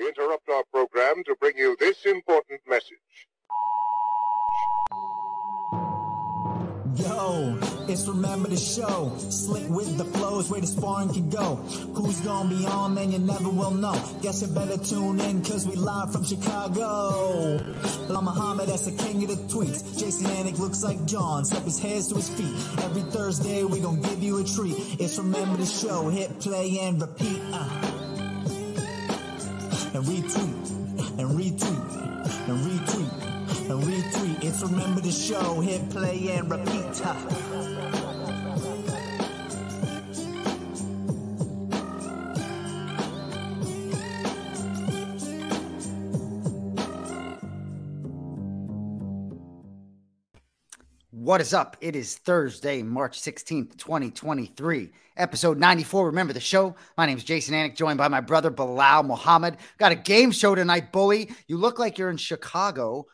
We interrupt our program to bring you this important message. Yo, it's remember the show. Slick with the flows, where the sparring can go. Who's gonna be on, man, you never will know. Guess you better tune in, cause we live from Chicago. La Muhammad, that's the king of the tweets. Jason Anik looks like Jon, step his hands to his feet. Every Thursday, we gon' give you a treat. It's remember the show, hit play and repeat. Uh. And retweet, and retweet, and retweet, and retweet. It's remember the show, hit play and repeat. What is up? It is Thursday, March 16th, 2023, episode 94. Remember the show? My name is Jason Anik, joined by my brother Belal Muhammad. Got a game show tonight, bully. You look like you're in Chicago,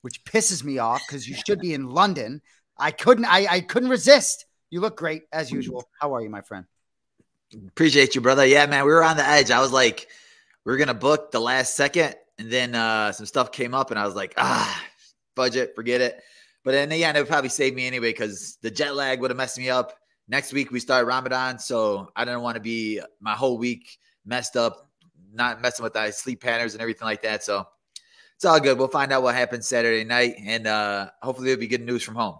which pisses me off because you should be in London. I couldn't, I, I couldn't resist. You look great as usual. How are you, my friend? Appreciate you, brother. Yeah, man, we were on the edge. I was like, we are gonna book the last second, and then uh, some stuff came up, and I was like, ah, budget, forget it. But in the end, it probably save me anyway because the jet lag would have messed me up. Next week we start Ramadan, so I didn't want to be my whole week messed up, not messing with my sleep patterns and everything like that. So it's all good. We'll find out what happens Saturday night, and uh, hopefully it'll be good news from home.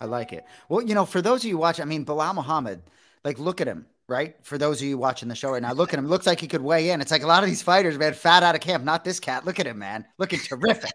I like it. Well, you know, for those of you watching, I mean, Belal Muhammad, like, look at him, right? For those of you watching the show right now, look at him. Looks like he could weigh in. It's like a lot of these fighters, man, fat out of camp. Not this cat. Look at him, man. Looking terrific.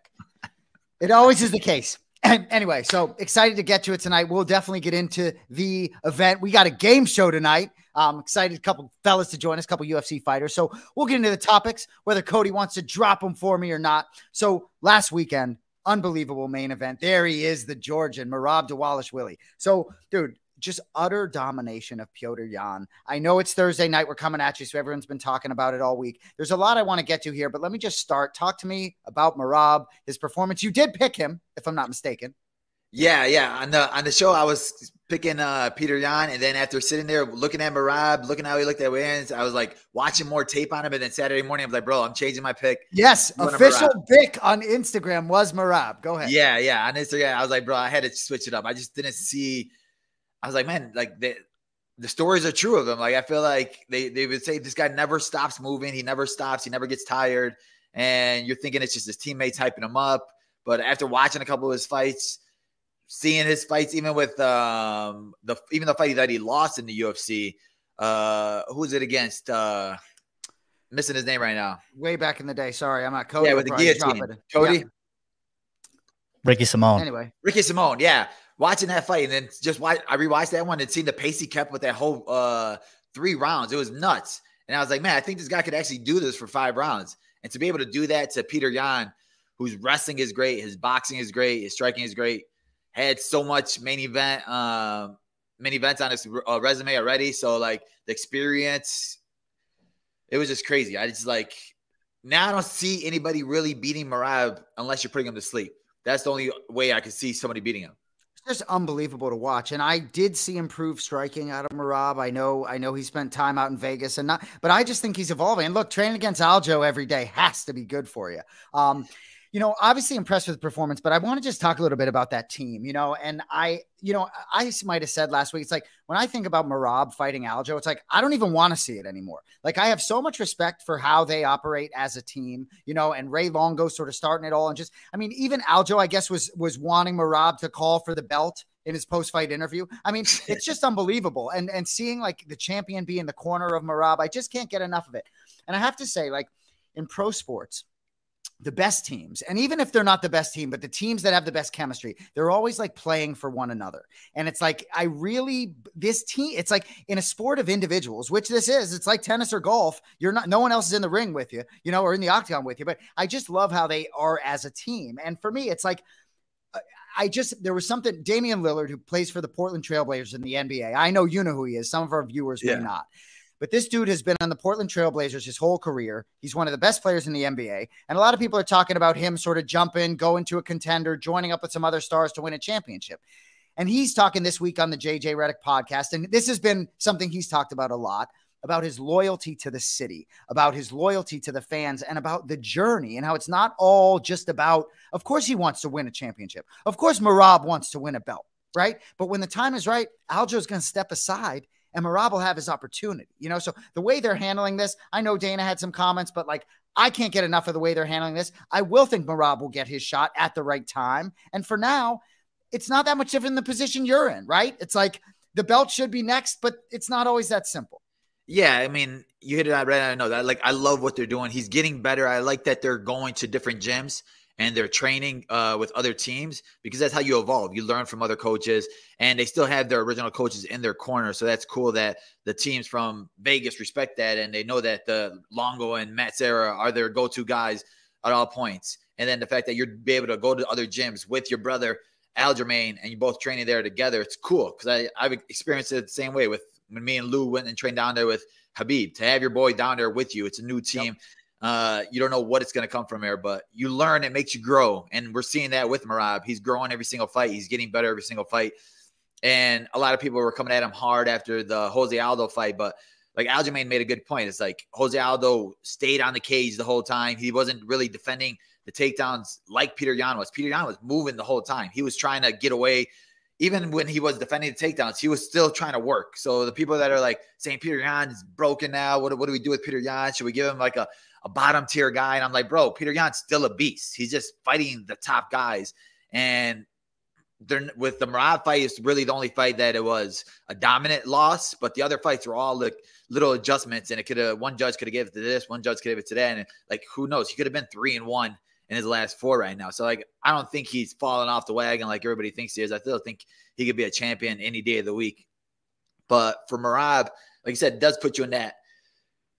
it always is the case. Anyway, so excited to get to it tonight. We'll definitely get into the event. We got a game show tonight. I'm excited, a couple fellas to join us, a couple UFC fighters. So we'll get into the topics, whether Cody wants to drop them for me or not. So last weekend, unbelievable main event. There he is, the Georgian, Merab Dvalishvili. So, dude, just utter domination of Petr Yan. I know it's Thursday night. We're coming at you, so everyone's been talking about it all week. There's a lot I want to get to here, but let me just start. Talk to me about Merab, his performance. You did pick him, if I'm not mistaken. Yeah, yeah. On the on the show, I was picking uh, Peter Yan, and then after sitting there looking at Merab, looking how he looked at wins, I was like watching more tape on him. And then Saturday morning, I was like, bro, I'm changing my pick. Yes, official pick on Instagram was Merab. Go ahead. Yeah, yeah. On Instagram, I was like, bro, I had to switch it up. I just didn't see. I was like, man, like the the stories are true of him. Like I feel like they they would say this guy never stops moving. He never stops. He never gets tired. And you're thinking it's just his teammates hyping him up. But after watching a couple of his fights, seeing his fights, even with um the even the fight that he lost in the UFC, uh, who was it against? Uh, missing his name right now. Way back in the day. Sorry, I'm not Cody. Yeah, with the guillotine. Cody. Yeah. Ricky Simon. Anyway, Ricky Simon. Yeah, watching that fight and then just watch. I rewatched that one and seen the pace he kept with that whole uh three rounds. It was nuts. And I was like, man, I think this guy could actually do this for five rounds. And to be able to do that to Peter Yan, whose wrestling is great, his boxing is great, his striking is great, had so much main event, um, main events on his uh, resume already. So like the experience, it was just crazy. I just like now I don't see anybody really beating Merab unless you're putting him to sleep. That's the only way I could see somebody beating him. Just unbelievable to watch. And I did see improved striking out of Merab. I know, I know he spent time out in Vegas and not, but I just think he's evolving. And look, training against Aljo every day has to be good for you. Um, you know, obviously impressed with the performance, but I want to just talk a little bit about that team, you know, and I, you know, I might have said last week, it's like when I think about Merab fighting Aljo, it's like I don't even want to see it anymore. Like I have so much respect for how they operate as a team, you know, and Ray Longo sort of starting it all. And just, I mean, even Aljo, I guess, was was wanting Merab to call for the belt in his post-fight interview. I mean, it's just unbelievable. And and seeing like the champion be in the corner of Merab, I just can't get enough of it. And I have to say, like in pro sports, the best teams, and even if they're not the best team, but the teams that have the best chemistry, they're always like playing for one another. And it's like, I really, this team, it's like in a sport of individuals, which this is, it's like tennis or golf. You're not, no one else is in the ring with you, you know, or in the octagon with you. But I just love how they are as a team. And for me, it's like, uh, I just there was something Damian Lillard who plays for the Portland Trailblazers in the NBA. I know you know who he is. Some of our viewers yeah. may not. But this dude has been on the Portland Trailblazers his whole career. He's one of the best players in the NBA. And a lot of people are talking about him sort of jumping, going to a contender, joining up with some other stars to win a championship. And he's talking this week on the JJ Redick podcast. And this has been something he's talked about a lot about his loyalty to the city, about his loyalty to the fans, and about the journey and how it's not all just about, of course, he wants to win a championship. Of course, Merab wants to win a belt, right? But when the time is right, Aljo is going to step aside and Merab will have his opportunity. You know, so the way they're handling this, I know Dana had some comments, but like I can't get enough of the way they're handling this. I will think Merab will get his shot at the right time. And for now, it's not that much different than the position you're in, right? It's like the belt should be next, but it's not always that simple. Yeah, I mean, you hit it right. I know that. Like, I love what they're doing. He's getting better. I like that they're going to different gyms and they're training uh, with other teams because that's how you evolve. You learn from other coaches, and they still have their original coaches in their corner. So that's cool that the teams from Vegas respect that, and they know that the Longo and Matt Serra are their go-to guys at all points. And then the fact that you're be able to go to other gyms with your brother Aljamain, and you both training there together, it's cool because I've experienced it the same way with when me and Lou went and trained down there with Khabib. To have your boy down there with you, it's a new team. Yep uh, you don't know what it's going to come from there, but you learn. It makes you grow, and we're seeing that with Merab. He's growing every single fight. He's getting better every single fight. And a lot of people were coming at him hard after the Jose Aldo fight, but like Aljamain made a good point. It's like Jose Aldo stayed on the cage the whole time. He wasn't really defending the takedowns like Peter Yan was. Peter Yan was moving the whole time. He was trying to get away. Even when he was defending the takedowns, he was still trying to work. So the people that are like saying Peter Yan is broken now, what, what do we do with Peter Yan? Should we give him like a, a bottom tier guy. And I'm like, bro, Peter Yan's still a beast. He's just fighting the top guys. And they're with the Merab fight, it's really the only fight that it was a dominant loss, but the other fights were all like little adjustments. And it could have one judge could have given it to this, one judge could have it to that. And like, who knows? He could have been three and one in his last four right now. So like, I don't think he's falling off the wagon like everybody thinks he is. I still think he could be a champion any day of the week. But for Merab, like I said, does put you in that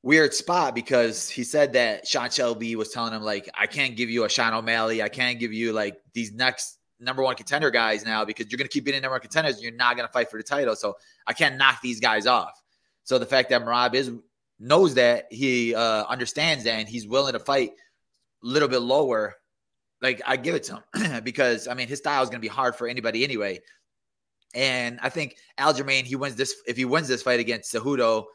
weird spot because he said that Sean Shelby was telling him like, I can't give you a Sean O'Malley, I can't give you like these next number one contender guys now because you're going to keep being number one contenders and you're not going to fight for the title. So I can't knock these guys off. So the fact that Merab is knows that he uh, understands that and he's willing to fight a little bit lower, like I give it to him because I mean his style is going to be hard for anybody anyway. And I think Aljamain, he wins this if he wins this fight against Cejudo,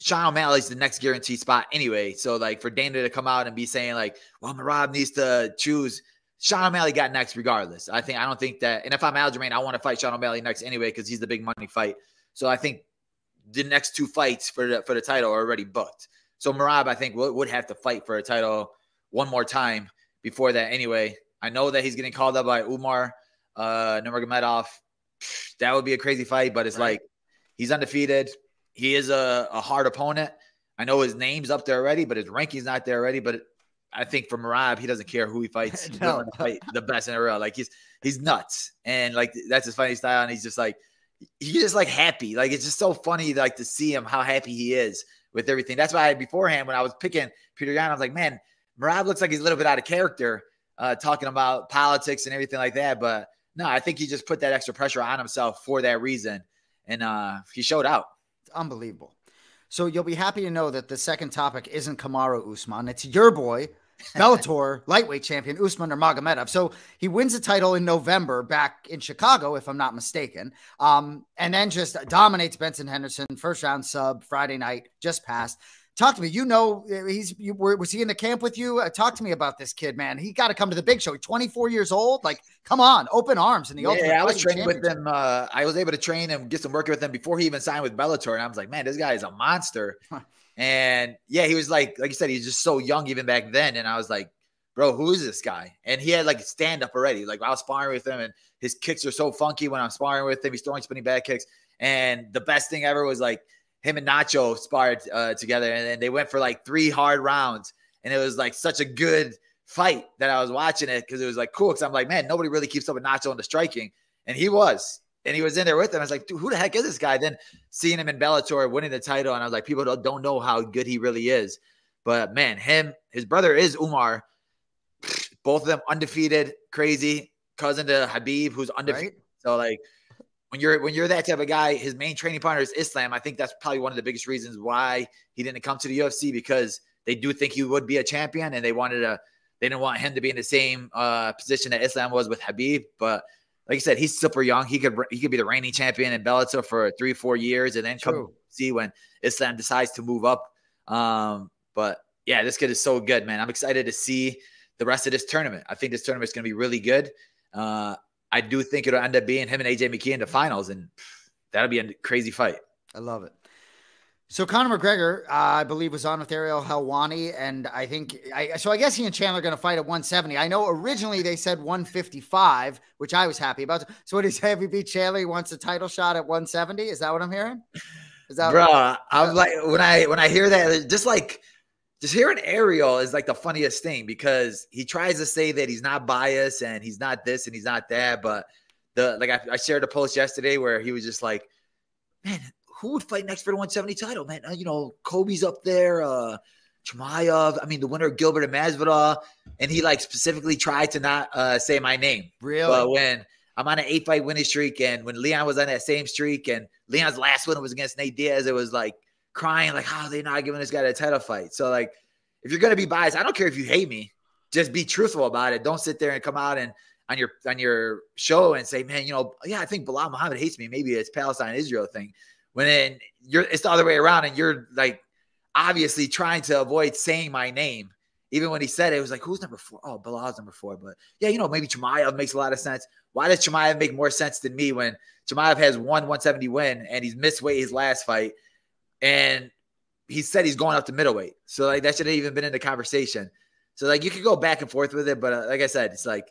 Sean O'Malley's the next guaranteed spot anyway. So like for Dana to come out and be saying like, well, Merab needs to choose. Sean O'Malley got next regardless. I think I don't think that. And if I'm Aljamain, I want to fight Sean O'Malley next anyway because he's the big money fight. So I think the next two fights for the for the title are already booked. So Merab, I think would, would have to fight for a title one more time before that. Anyway, I know that he's getting called up by Umar uh, Nurmagomedov. That would be a crazy fight, but it's right. like he's undefeated he is a, a hard opponent. I know his name's up there already, but his ranking's not there already. But I think for Merab, he doesn't care who he fights. no. fight the best in the world. Like he's he's nuts, and like that's his fighting style. And he's just like he's just like happy. Like it's just so funny, like to see him how happy he is with everything. That's why I, beforehand when I was picking Peter Yan, I was like, man, Merab looks like he's a little bit out of character, uh, talking about politics and everything like that. But no, I think he just put that extra pressure on himself for that reason, and uh, he showed out unbelievable. So you'll be happy to know that the second topic isn't Kamaru Usman. It's your boy, Bellator lightweight champion Usman Nurmagomedov. So he wins the title in November back in Chicago, if I'm not mistaken. Um, and then just dominates Benson Henderson, first round sub Friday night, just passed. Talk to me. You know, uh, he's you, were- was he in the camp with you? Uh, talk to me about this kid, man. He got to come to the big show. He's 24 years old. Like, come on, open arms in the. Yeah, I was training with him. Uh, I was able to train him, get some work with him before he even signed with Bellator, and I was like, man, this guy is a monster. Huh. And yeah, he was like, like you said, he's just so young even back then. And I was like, bro, who is this guy? And he had like stand up already. Like I was sparring with him, and his kicks are so funky when I'm sparring with him. He's throwing spinning back kicks. And the best thing ever was like him and Nacho sparred uh, together, and then they went for like three hard rounds, and it was like such a good fight that I was watching it because it was like cool. Because I'm like, man, nobody really keeps up with Nacho in the striking, and he was, and he was in there with him. I was like, dude, who the heck is this guy? Then seeing him in Bellator winning the title, and I was like, people don't, don't know how good he really is. But man, him, his brother is Umar. Both of them undefeated, crazy cousin to Khabib, who's undefeated. Right? So like when you're when you're that type of guy, his main training partner is Islam. I think that's probably one of the biggest reasons why he didn't come to the UFC because they do think he would be a champion and they wanted to they didn't want him to be in the same uh, position that Islam was with Khabib. But like I said, he's super young. He could he could be the reigning champion in Bellator for three four years and then come see when Islam decides to move up. Um, but yeah, this kid is so good, man. I'm excited to see the rest of this tournament. I think this tournament is going to be really good. Uh, I do think it'll end up being him and AJ McKee in the finals, and that'll be a crazy fight. I love it. So Conor McGregor, uh, I believe, was on with Ariel Helwani, and I think I, so. I guess he and Chandler are going to fight at 170. I know originally they said 155, which I was happy about. So what he say? If he beat Chandler, he wants a title shot at 170. Is that what I'm hearing? Is that Bro, I'm like when I when I hear that, just like just hearing Ariel is like the funniest thing because he tries to say that he's not biased and he's not this and he's not that, but the like I, I shared a post yesterday where he was just like, man, who would fight next for the 170 title, man? Uh, you know, Colby's up there, uh, Chimaev. I mean, the winner of Gilbert and Masvidal, and he like specifically tried to not uh, say my name. really? But when I'm on an eight fight winning streak, and when Leon was on that same streak, and Leon's last win was against Nate Diaz, it was like crying, like, how are they not giving this guy a title fight? So, like, if you're gonna be biased, I don't care if you hate me, just be truthful about it. Don't sit there and come out and on your on your show and say, man, you know, yeah, I think Belal Muhammad hates me. Maybe it's Palestine Israel thing. When then you're it's the other way around, and you're like obviously trying to avoid saying my name. Even when he said it, it was like, who's number four? Oh, Belal's number four. But yeah, you know, maybe Chimaev makes a lot of sense. Why does Chimaev make more sense than me when Chimaev has one 170 win and he's missed weight his last fight? And he said he's going up to middleweight. So like that should have even been in the conversation. So like you could go back and forth with it, but uh, like I said, it's like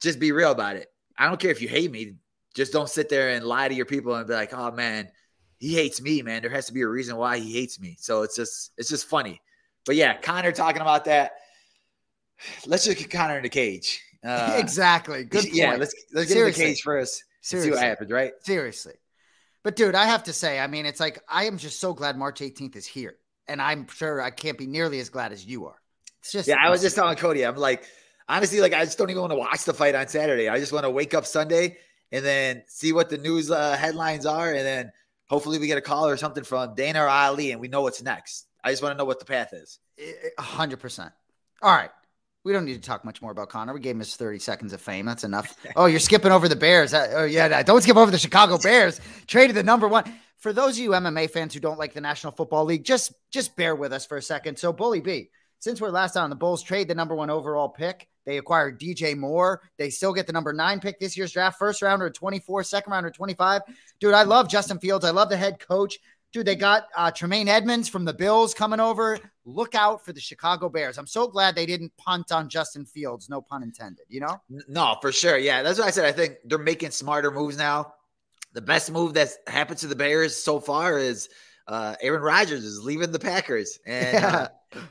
just be real about it. I don't care if you hate me. Just don't sit there and lie to your people and be like, "Oh man, he hates me, man." There has to be a reason why he hates me. So it's just it's just funny. But yeah, Connor talking about that. Let's just get Connor in the cage. Uh, exactly. Good point. Yeah, let's let's get in the cage first. and See what happens, right? Seriously. But dude, I have to say, I mean, it's like I am just so glad March 18th is here. And I'm sure I can't be nearly as glad as you are. It's just Yeah, I was just telling Cody, I'm like, honestly, like I just don't even want to watch the fight on Saturday. I just want to wake up Sunday and then see what the news uh, headlines are, and then hopefully we get a call or something from Dana or Ali, and we know what's next. I just want to know what the path is. a hundred percent. All right. We don't need to talk much more about Connor. We gave him his 30 seconds of fame. That's enough. Oh, you're skipping over the Bears. Oh, yeah. Don't skip over the Chicago Bears. Traded the number one. For those of you MMA fans who don't like the National Football League, just just bear with us for a second. So, Bully B, since we're last on, the Bulls trade the number one overall pick. They acquired DJ Moore. They still get the number nine pick this year's draft, first rounder at 24, second rounder at 25. Dude, I love Justin Fields. I love the head coach. Dude, they got uh, Tremaine Edmunds from the Bills coming over. Look out for the Chicago Bears. I'm so glad they didn't punt on Justin Fields. No pun intended. You know? No, for sure. Yeah, that's what I said. I think they're making smarter moves now. The best move that's happened to the Bears so far is uh, Aaron Rodgers is leaving the Packers, and uh,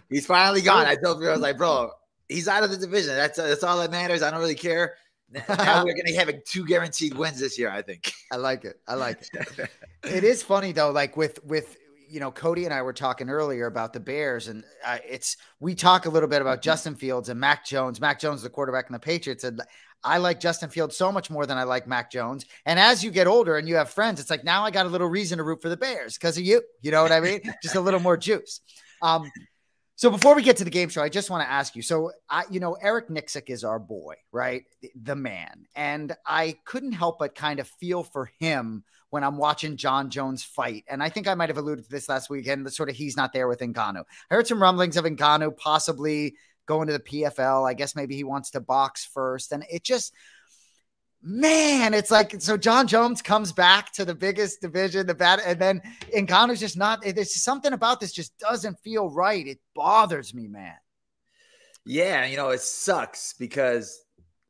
he's finally gone. I told you, I was like, bro, he's out of the division. That's that's all that matters. I don't really care. Now we're gonna have two guaranteed wins this year. I think. I like it. I like it. it is funny though, like with with you know Cody and I were talking earlier about the Bears, and uh, it's we talk a little bit about Justin Fields and Mac Jones. Mac Jones, the quarterback in the Patriots, and I like Justin Fields so much more than I like Mac Jones. And as you get older and you have friends, it's like now I got a little reason to root for the Bears because of you. You know what I mean? Just a little more juice. Um, so before we get to the game show, I just want to ask you. So I, you know, Eric Nicksick is our boy, right? The man, and I couldn't help but kind of feel for him when I'm watching John Jones fight. And I think I might have alluded to this last weekend, the sort of he's not there with Ngannou. I heard some rumblings of Ngannou possibly going to the PFL. I guess maybe he wants to box first. And it just, man, it's like so John Jones comes back to the biggest division, the bad, and then Ngannou's just not. There's something about this just doesn't feel right. It bothers me, man. Yeah, you know, it sucks because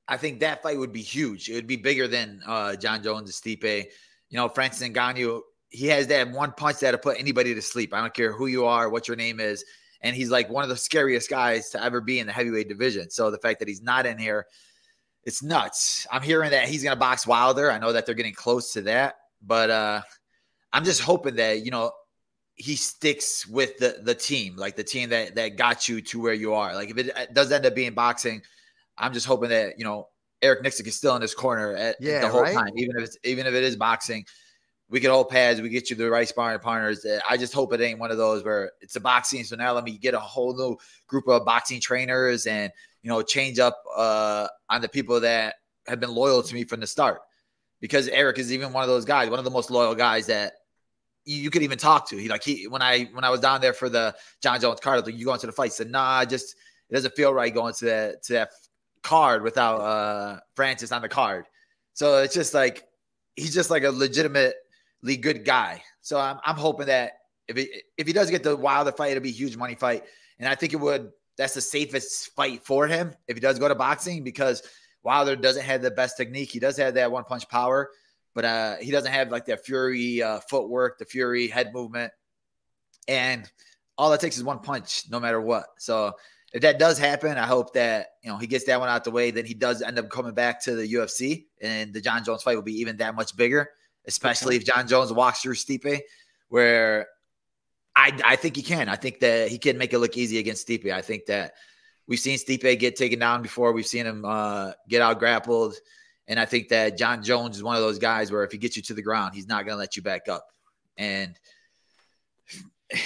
I think that fight would be huge. It would be bigger than uh, John Jones and Stipe. You know, Francis Ngannou, he has that one punch that'll put anybody to sleep. I don't care who you are, what your name is. And he's like one of the scariest guys to ever be in the heavyweight division. So the fact that he's not in here, it's nuts. I'm hearing that he's going to box Wilder. I know that they're getting close to that, but uh, I'm just hoping that, you know, he sticks with the the team, like the team that that got you to where you are. Like if it does end up being boxing, I'm just hoping that you know Eric Nicksick is still in his corner at Yeah, the whole right? time, even if it's even if it is boxing. We can hold pads, we get you the right sparring partners. Uh, I just hope it ain't one of those where it's a boxing. So now let me get a whole new group of boxing trainers and you know change up uh, on the people that have been loyal to me from the start. Because Eric is even one of those guys, one of the most loyal guys that you, could even talk to. He like he when I when I was down there for the John Jones card, like you going to the fight, he said, nah, just it doesn't feel right going to that to that card without uh Francis on the card. So it's just like he's just like a legitimately good guy. So I'm I'm hoping that if he if he does get the Wilder fight, it'll be a huge money fight. And I think it would that's the safest fight for him if he does go to boxing because Wilder doesn't have the best technique. He does have that one punch power, but uh he doesn't have like that Fury uh footwork, the Fury head movement. And all it takes is one punch, no matter what. So if that does happen, I hope that you know he gets that one out the way. Then he does end up coming back to the UFC, and the John Jones fight will be even that much bigger. Especially if John Jones walks through Stipe, where I I think he can. I think that he can make it look easy against Stipe. I think that we've seen Stipe get taken down before. We've seen him uh, get out grappled, and I think that John Jones is one of those guys where if he gets you to the ground, he's not going to let you back up. And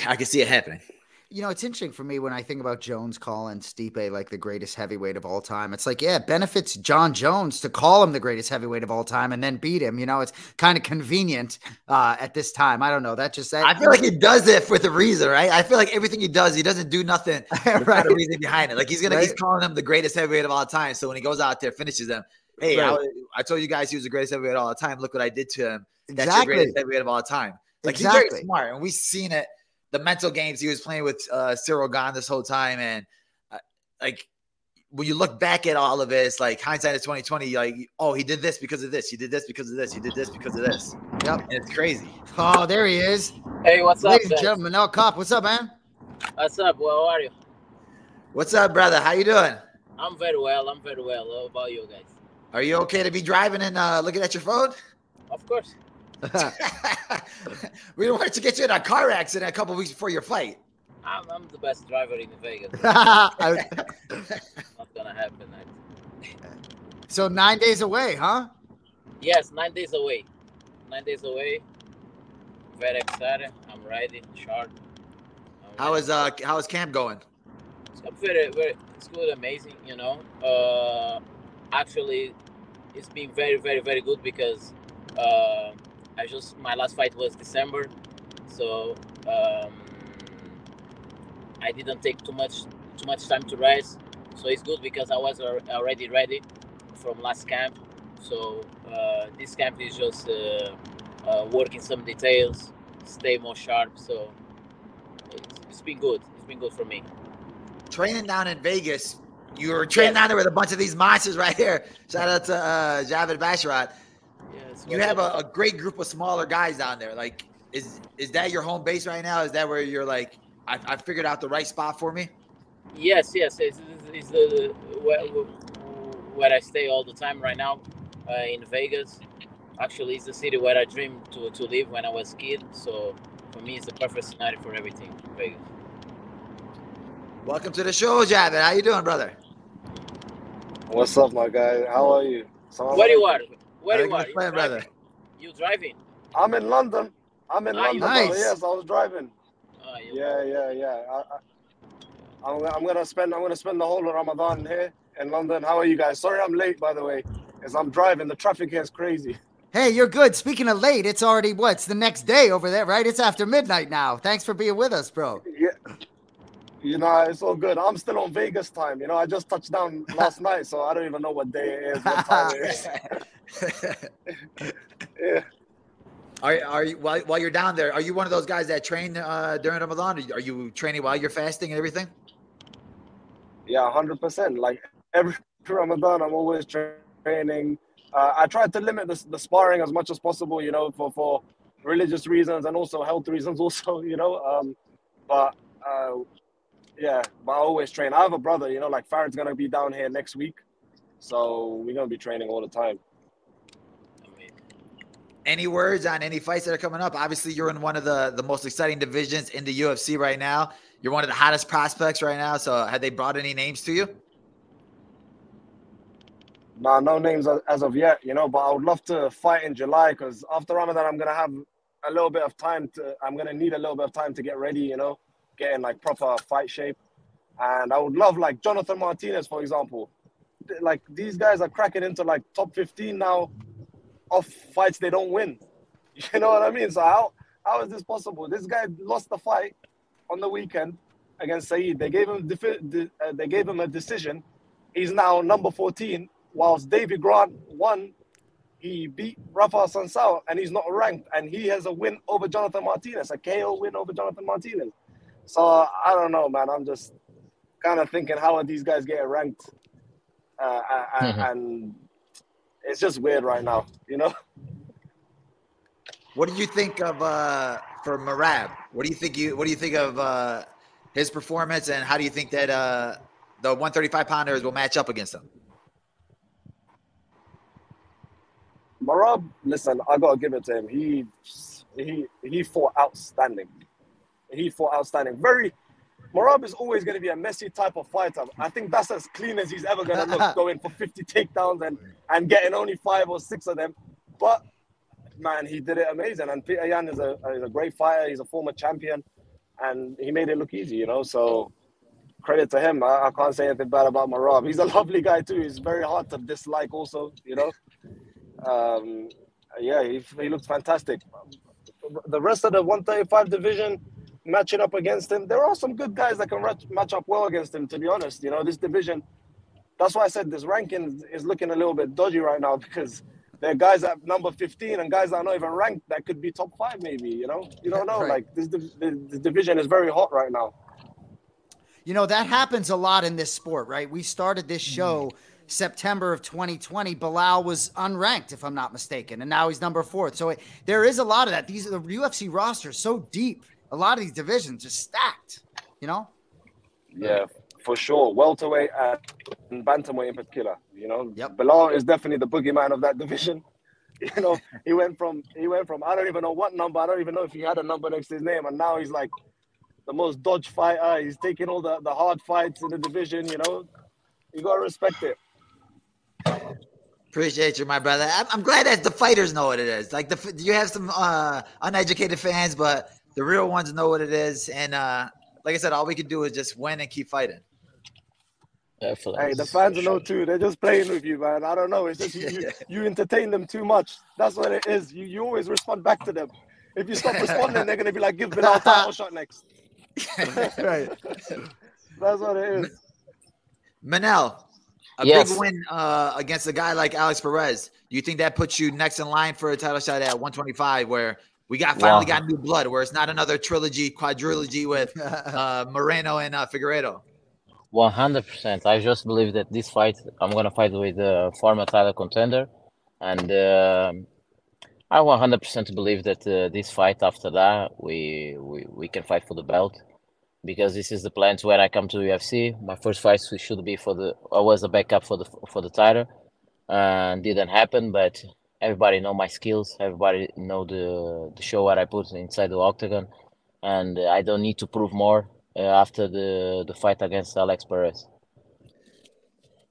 I can see it happening. You know, it's interesting for me when I think about Jones calling Stipe like the greatest heavyweight of all time. It's like, yeah, it benefits John Jones to call him the greatest heavyweight of all time and then beat him. You know, it's kind of convenient uh, at this time. I don't know. That just that, I feel like he does it for the reason, right? I feel like everything he does, he doesn't do nothing Right. a reason behind it. Like he's gonna, he's calling him the greatest heavyweight of all time. So when he goes out there, finishes them, hey, I, Right. I told you guys he was the greatest heavyweight of all time. Look what I did to him. That's your exactly. greatest heavyweight of all time. Like he's very smart, and we've seen it. The mental games he was playing with uh, Ciryl Gane this whole time, and uh, like when you look back at all of this, like hindsight is twenty twenty. Like, oh, he did this because of this. He did this because of this. He did this because of this. Yep. And it's crazy. Oh, there he is. Hey, what's up, Ladies and guys? gentlemen, no cop. What's up, man? What's up? Well, how are you? What's up, brother? How you doing? I'm very well. I'm very well. How about you guys? Are you okay to be driving and uh, looking at your phone? Of course. we don't to get you in a car accident a couple weeks before your fight. I'm, I'm the best driver in Vegas. Not gonna happen. So nine days away, huh? Yes, nine days away. Nine days away. Very excited. I'm ready, sharp. How uh how is camp going? So very, very, it's good, amazing. You know, uh, actually, it's been very, very, very good because uh, I just my last fight was December, so um, I didn't take too much too much time to rest. So it's good because I was already ready from last camp. So uh, this camp is just uh, uh, working some details, stay more sharp. So it's, it's been good. It's been good for me. Training down in Vegas. You were training Yes. down there with a bunch of these monsters right here. Shout out to uh Javid Basharat. Yes, You have a, a great group of smaller guys down there. Like, is is that your home base right now? Is that where you're like, I, I figured out the right spot for me? yes, yes. It's, it's, it's the where, where I stay all the time right now uh, in Vegas. Actually, it's the city where I dreamed to, to live when I was a kid. So for me, it's the perfect scenario for everything. Vegas. Welcome to the show, Javid. How you doing, brother? What's up, my guy? How are you? Salam Where you alaikum. Are? Where you Everything's are? You fine, brother. driving? You driving? I'm in London. I'm in Ah, you- London, brother. Nice. Yes, I was driving. You, Yeah, yeah, yeah. I, I, I'm, I'm gonna spend. I'm gonna spend the whole of Ramadan here in London. How are you guys? Sorry, I'm late, by the way, because I'm driving. The traffic here is crazy. Hey, you're good. Speaking of late, it's already what's the next day over there, right? It's after midnight now. Thanks for being with us, bro. Yeah. You know, it's all good. I'm still on Vegas time. You know, I just touched down last night, so I don't even know what day it is, what time it is. yeah. Are, are you while, while you're down there? Are you one of those guys that train uh, during Ramadan? Are you training while you're fasting and everything? Yeah, hundred percent. Like every Ramadan, I'm always tra- training. Uh, I try to limit the, the sparring as much as possible, you know, for for religious reasons and also health reasons, also, you know. Um, but uh, yeah, but I always train. I have a brother, you know, like Farid's gonna be down here next week, so we're gonna be training all the time. Any words on any fights that are coming up? Obviously, you're in one of the the most exciting divisions in the UFC right now. You're one of the hottest prospects right now. So, have they brought any names to you? Nah, no names as- as of yet, you know, but I would love to fight in July because after Ramadan, I'm gonna have a little bit of time to. I'm gonna need a little bit of time to get ready, you know, get in like proper fight shape. And I would love like Jonathan Martinez, for example. Like these guys are cracking into like top 15 now, off fights they don't win. You know what I mean? So how how is this possible? This guy lost the fight on the weekend against Saeed. They gave him defi- de- uh, they gave him a decision. He's now number 14, whilst Davey Grant won. He beat Rafa Assunção and he's not ranked, and he has a win over Jonathan Martinez, a KO win over Jonathan Martinez. So I don't know, man. I'm just kind of thinking, how are these guys getting ranked? Uh, and, Mhm. and it's just weird right now, you know. What do you think of uh for Merab? What do you think you what do you think of uh his performance and how do you think that uh the 135 pounders will match up against him? Merab, listen, I gotta give it to him. He he he fought outstanding. He fought outstanding. Very Merab is always gonna be a messy type of fighter. I think that's as clean as he's ever gonna look, going for 50 takedowns and and getting only five or six of them. But man, he did it amazing. And Peter Yan is a is a great fighter. He's a former champion, and he made it look easy. You know, so credit to him. I, I can't say anything bad about Merab. He's a lovely guy too. He's very hard to dislike. Also, you know. Um, yeah, he, he looks fantastic. The rest of the 135 division matching up against him, there are some good guys that can match up well against him. To be honest, you know, this division. That's why I said this ranking is looking a little bit dodgy right now because there are guys at number 15 and guys that are not even ranked that could be top five, maybe. You know, you don't know. Right. Like this, the, division is very hot right now. You know, that happens a lot in this sport, right? We started this mm-hmm. show September of 2020. Belal was unranked, if I'm not mistaken, and now he's number fourth. So it, there is a lot of that. These are the UFC roster is so deep. A lot of these divisions are stacked. You know, Yeah, for sure. Welterweight and bantamweight in particular. You know, Belal is definitely the boogeyman of that division. You know, he went from he went from I don't even know what number. I don't even know if he had a number next to his name, and now he's like the most dodge fighter. He's taking all the the hard fights in the division. You know, you gotta respect it. Appreciate you, my brother. I'm, I'm glad that the fighters know what it is. Like the you have some uh, uneducated fans, but the real ones know what it is. And uh, like I said, all we can do is just win and keep fighting. Definitely. Hey, the fans know too. They're just playing with you, man. I don't know. It's just you, you, you entertain them too much. That's what it is. You you always respond back to them. If you stop responding, they're gonna be like, "Give Belal a title shot next." right. That's what it is. Manel, a Yes. big win uh, against a guy like Alex Perez. Do you think that puts you next in line for a title shot at 125, where we got finally Wow. got new blood, where it's not another trilogy, quadrilogy with uh, Moreno and uh, Figueiredo? One hundred percent. I just believe that this fight, I'm gonna fight with the former title contender, and um I one hundred percent believe that uh, this fight after that we, we we can fight for the belt, because this is the plans when I come to UFC. My first fight should be for the I was a backup for the for the title, and didn't happen. But everybody know my skills. Everybody know the the show what I put inside the octagon, and I don't need to prove more uh, after the the fight against Alex Perez.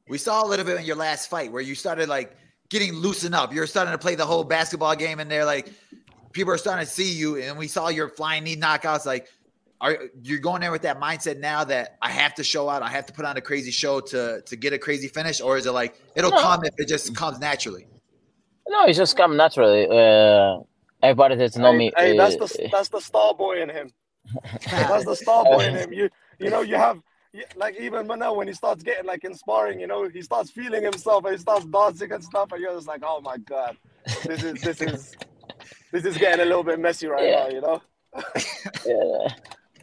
We saw a little bit in your last fight where you started like getting loosened up. You're starting to play the whole basketball game and they're Like people are starting to see you, and we saw your flying knee knockouts. Like, are you're going there with that mindset now that I have to show out, I have to put on a crazy show to to get a crazy finish, or is it like it'll No. come if it just comes naturally? No, it just come naturally. Uh, everybody that's know Hey, me. hey, that's uh, the that's the star boy in him. That's the star boy in him. You you know you have like even Manel when he starts getting like inspiring, you know, he starts feeling himself and he starts dancing and stuff, and you're just like, oh my god, this is this is this is getting a little bit messy right Yeah. now, you know. yeah.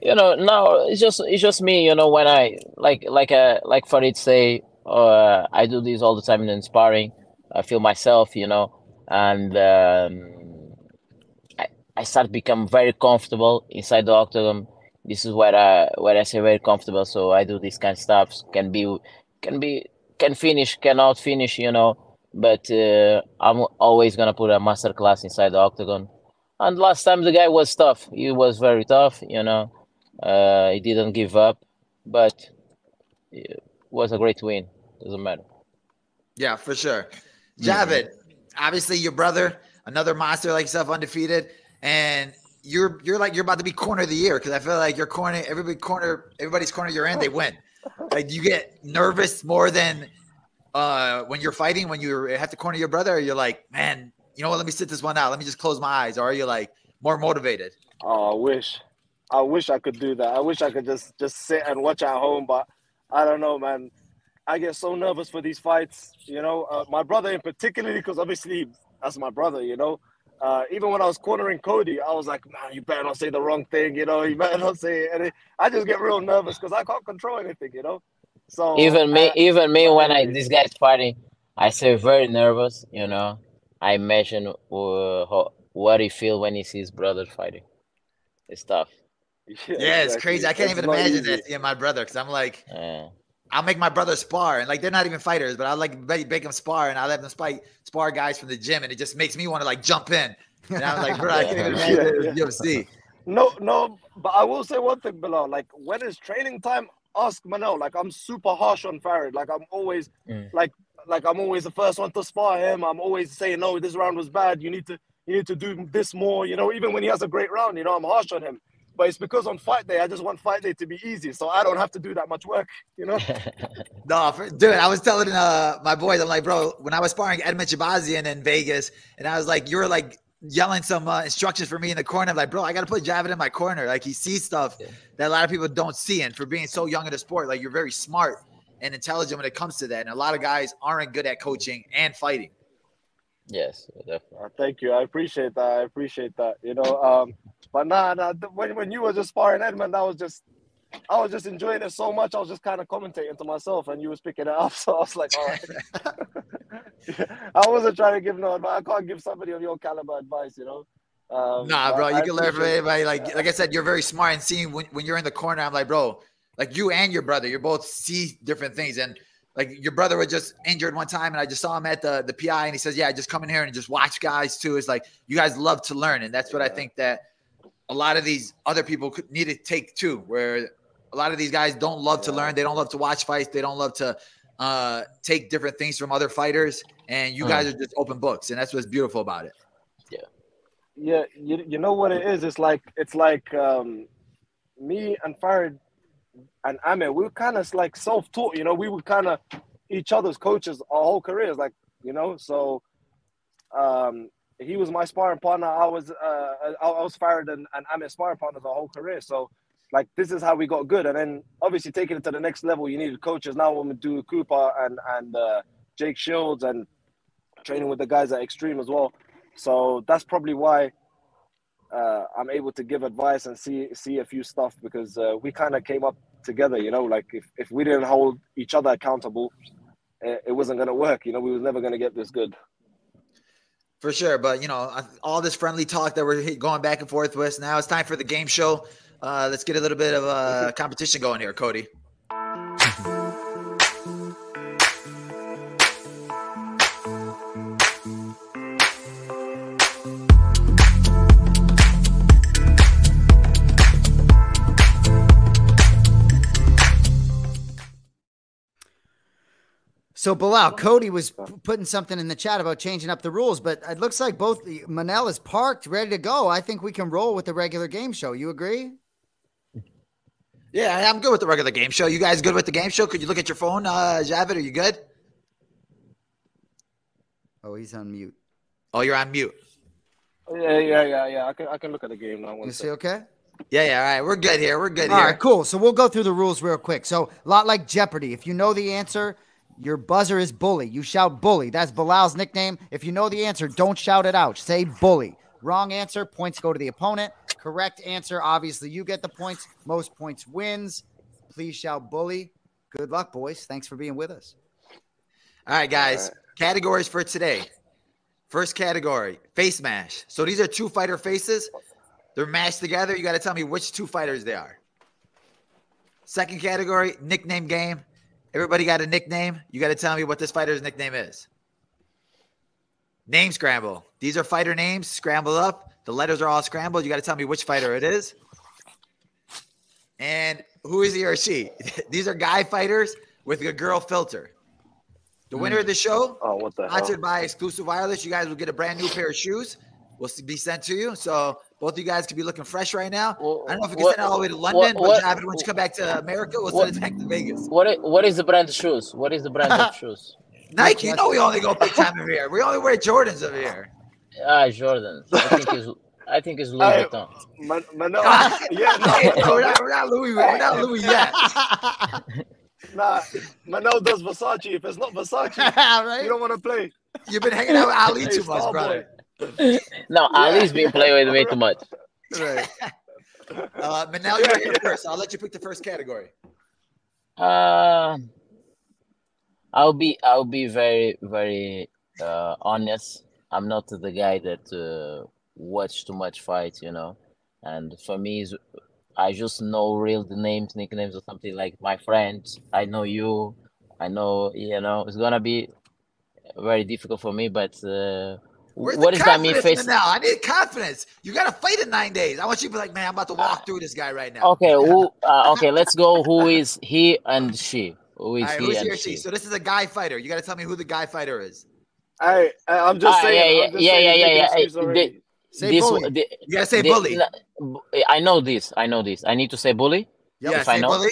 You know, no, it's just it's just me. You know, when I like like uh like Farid say, uh, I do this all the time in inspiring. I feel myself, you know, and um, I I start become very comfortable inside the octagon. This is where I where I say very comfortable. So I do this kind of stuff. Can be can be can finish, cannot finish, you know. But uh, I'm always gonna put a master class inside the octagon. And last time the guy was tough. He was very tough, you know. Uh, he didn't give up, but it was a great win. Doesn't matter. Yeah, for sure. Javid, obviously your brother, another monster like yourself, undefeated, and you're you're like you're about to be corner of the year because I feel like your corner, everybody corner, everybody's corner you're in, they win. Like you get nervous more than uh when you're fighting when you have to corner your brother, or you're like, man, you know what? Let me sit this one out. Let me just close my eyes. Or are you like more motivated? Oh, I wish, I wish I could do that. I wish I could just just sit and watch at home, but I don't know, man. I get so nervous for these fights, you know. Uh, my brother in particular, because obviously that's my brother, you know. Uh, even when I was cornering Cody, I was like, man, you better not say the wrong thing, you know. You better not say it. And it, I just get real nervous because I can't control anything, you know. So Even me, uh, even me, when I anyways. this guy's fighting, I say very nervous. You know, I imagine uh, how, what he feel when he sees brother fighting. It's tough. Yeah, it's crazy. I can't even imagine that seeing my brother because I'm like, Yeah. I'll make my brother spar, and like they're not even fighters, but I like make, make them spar, and I let them spy, spar guys from the gym, and it just makes me want to like jump in. And I'm like, bro, I can't even imagine Yeah, it was UFC. No, no, but I will say one thing, Belal. Like when it's training time, ask Manel. Like I'm super harsh on Farid. Like I'm always Mm. like like I'm always the first one to spar him. I'm always saying, no, this round was bad. You need to you need to do this more. You know, even when he has a great round, you know, I'm harsh on him. But it's because on fight day, I just want fight day to be easy, so I don't have to do that much work. You know. No, for, dude, I was telling uh my boys, I'm like, bro, when I was sparring Edmen Shahbazyan in Vegas, and I was like, you were like yelling some uh, instructions for me in the corner. I'm like, bro, I got to put Javid in my corner. Like he sees stuff that a lot of people don't see, and for being so young in the sport, like you're very smart and intelligent when it comes to that. And a lot of guys aren't good at coaching and fighting. Yes, definitely. Uh, thank you. I appreciate that. I appreciate that. You know, um, but nah, nah. th- When when you were just sparring Edmen, I was just, I was just enjoying it so much. I was just kind of commentating to myself, and you was picking it up. So I was like, all right. I wasn't trying to give no advice. I can't give somebody of your caliber advice. You know. Um, Nah, bro, you I can learn from anybody. Like, like I said, you're very smart and seeing when, when you're in the corner. I'm like, bro, like you and your brother, you're both see different things. And like your brother was just injured one time, and I just saw him at the the PI, and he says, yeah, just come in here and just watch guys too. It's like you guys love to learn, and that's what I think that a lot of these other people could need to take too. Where a lot of these guys don't love to learn, they don't love to watch fights, they don't love to uh take different things from other fighters, and you Mm. guys are just open books, and that's what's beautiful about it. Yeah. Yeah, you, you know what it is? It's like it's like um, me and Farid and Amir, we were kind of like self-taught. You know, we were kind of each other's coaches our whole careers. Like you know, so um, he was my sparring partner. I was uh, I, I was Farid and, and Amir sparring partners our whole career. So like this is how we got good. And then obviously taking it to the next level, you needed coaches. Now when we do Cooper and and uh, Jake Shields and training with the guys at Extreme as well. So that's probably why uh, I'm able to give advice and see see a few stuff because uh, we kind of came up together. You know, like if, if we didn't hold each other accountable, it, it wasn't gonna work. You know, we was never gonna get this good. For sure, but you know, all this friendly talk that we're going back and forth with. Now it's time for the game show. Uh, let's get a little bit of uh, competition going here, Cody. So Belal, Cody was putting something in the chat about changing up the rules, but it looks like both Manel is parked, ready to go. I think we can roll with the regular game show. You agree? Yeah, I'm good with the regular game show. You guys good with the game show? Could you look at your phone, uh, Javid? Are you good? Oh, he's on mute. Oh, you're on mute. Yeah, yeah, yeah, yeah. I can I can look at the game now. You see, okay? Yeah, yeah. All right, we're good here. We're good All here. right, cool. So we'll go through the rules real quick. So a lot like Jeopardy. If you know the answer, your buzzer is bully. You shout bully. That's Belal's nickname. If you know the answer, don't shout it out. Say bully. Wrong answer, points go to the opponent. Correct answer, obviously you get the points. Most points wins. Please shout bully. Good luck, boys. Thanks for being with us. All right, guys. Categories for today. First category, face mash. So these are two fighter faces. They're mashed together. You got to tell me which two fighters they are. Second category, nickname game. Everybody got a nickname. You got to tell me what this fighter's nickname is. Name scramble. These are fighter names. Scramble up. The letters are all scrambled. You got to tell me which fighter it is. And who is he or she? These are guy fighters with a girl filter. The winner of the show, Oh, what the hell? sponsored by Exclusive Wireless, you guys will get a brand new pair of shoes. Will be sent to you. So both of you guys could be looking fresh right now. I don't know if we can What- send it all the way to what- London, what- but Javid, once you come back to America, we'll what- send it back to Vegas. What is, what is the brand of shoes? What is the brand of shoes? Nike, you know we only go big time over here. We only wear Jordans over here. Ah, Jordan. I think it's I think it's Louis Hey, Vuitton. Man, Manel, yeah, Hey, no, we're, not, we're not Louis. We're not Louis yet. nah, Manel does Versace. If it's not Versace, right? you don't want to play. You've been hanging out with Ali Hey, too much, Starboy. brother. No, Ali's been playing with me too much. Right. Uh, Manel, you're here first. I'll let you pick the first category. Uh, I'll be I'll be very very uh, honest. I'm not the guy that uh, watch too much fight, you know. And for me, is I just know real the names, nicknames, or something like my friends. I know you. I know you know. It's gonna be very difficult for me, but uh, Where's what the does that mean? confidence, Face. Manel? I need confidence. You got to fight in nine days. I want you to be like, man, I'm about to walk through this guy right now. Okay, who? Uh, okay, let's go. Who is he and she? Who is All right, he who's and he or she? So this is a guy fighter. You got to tell me who the guy fighter is. Hey, hey, I'm just Ah, saying. yeah, I'm just yeah, saying, yeah, yeah, yeah. excuses Hey, already. Say this, bully. the- You got to say the- bully. I know this. I know this. I need to say bully. yeah, if I know. bully.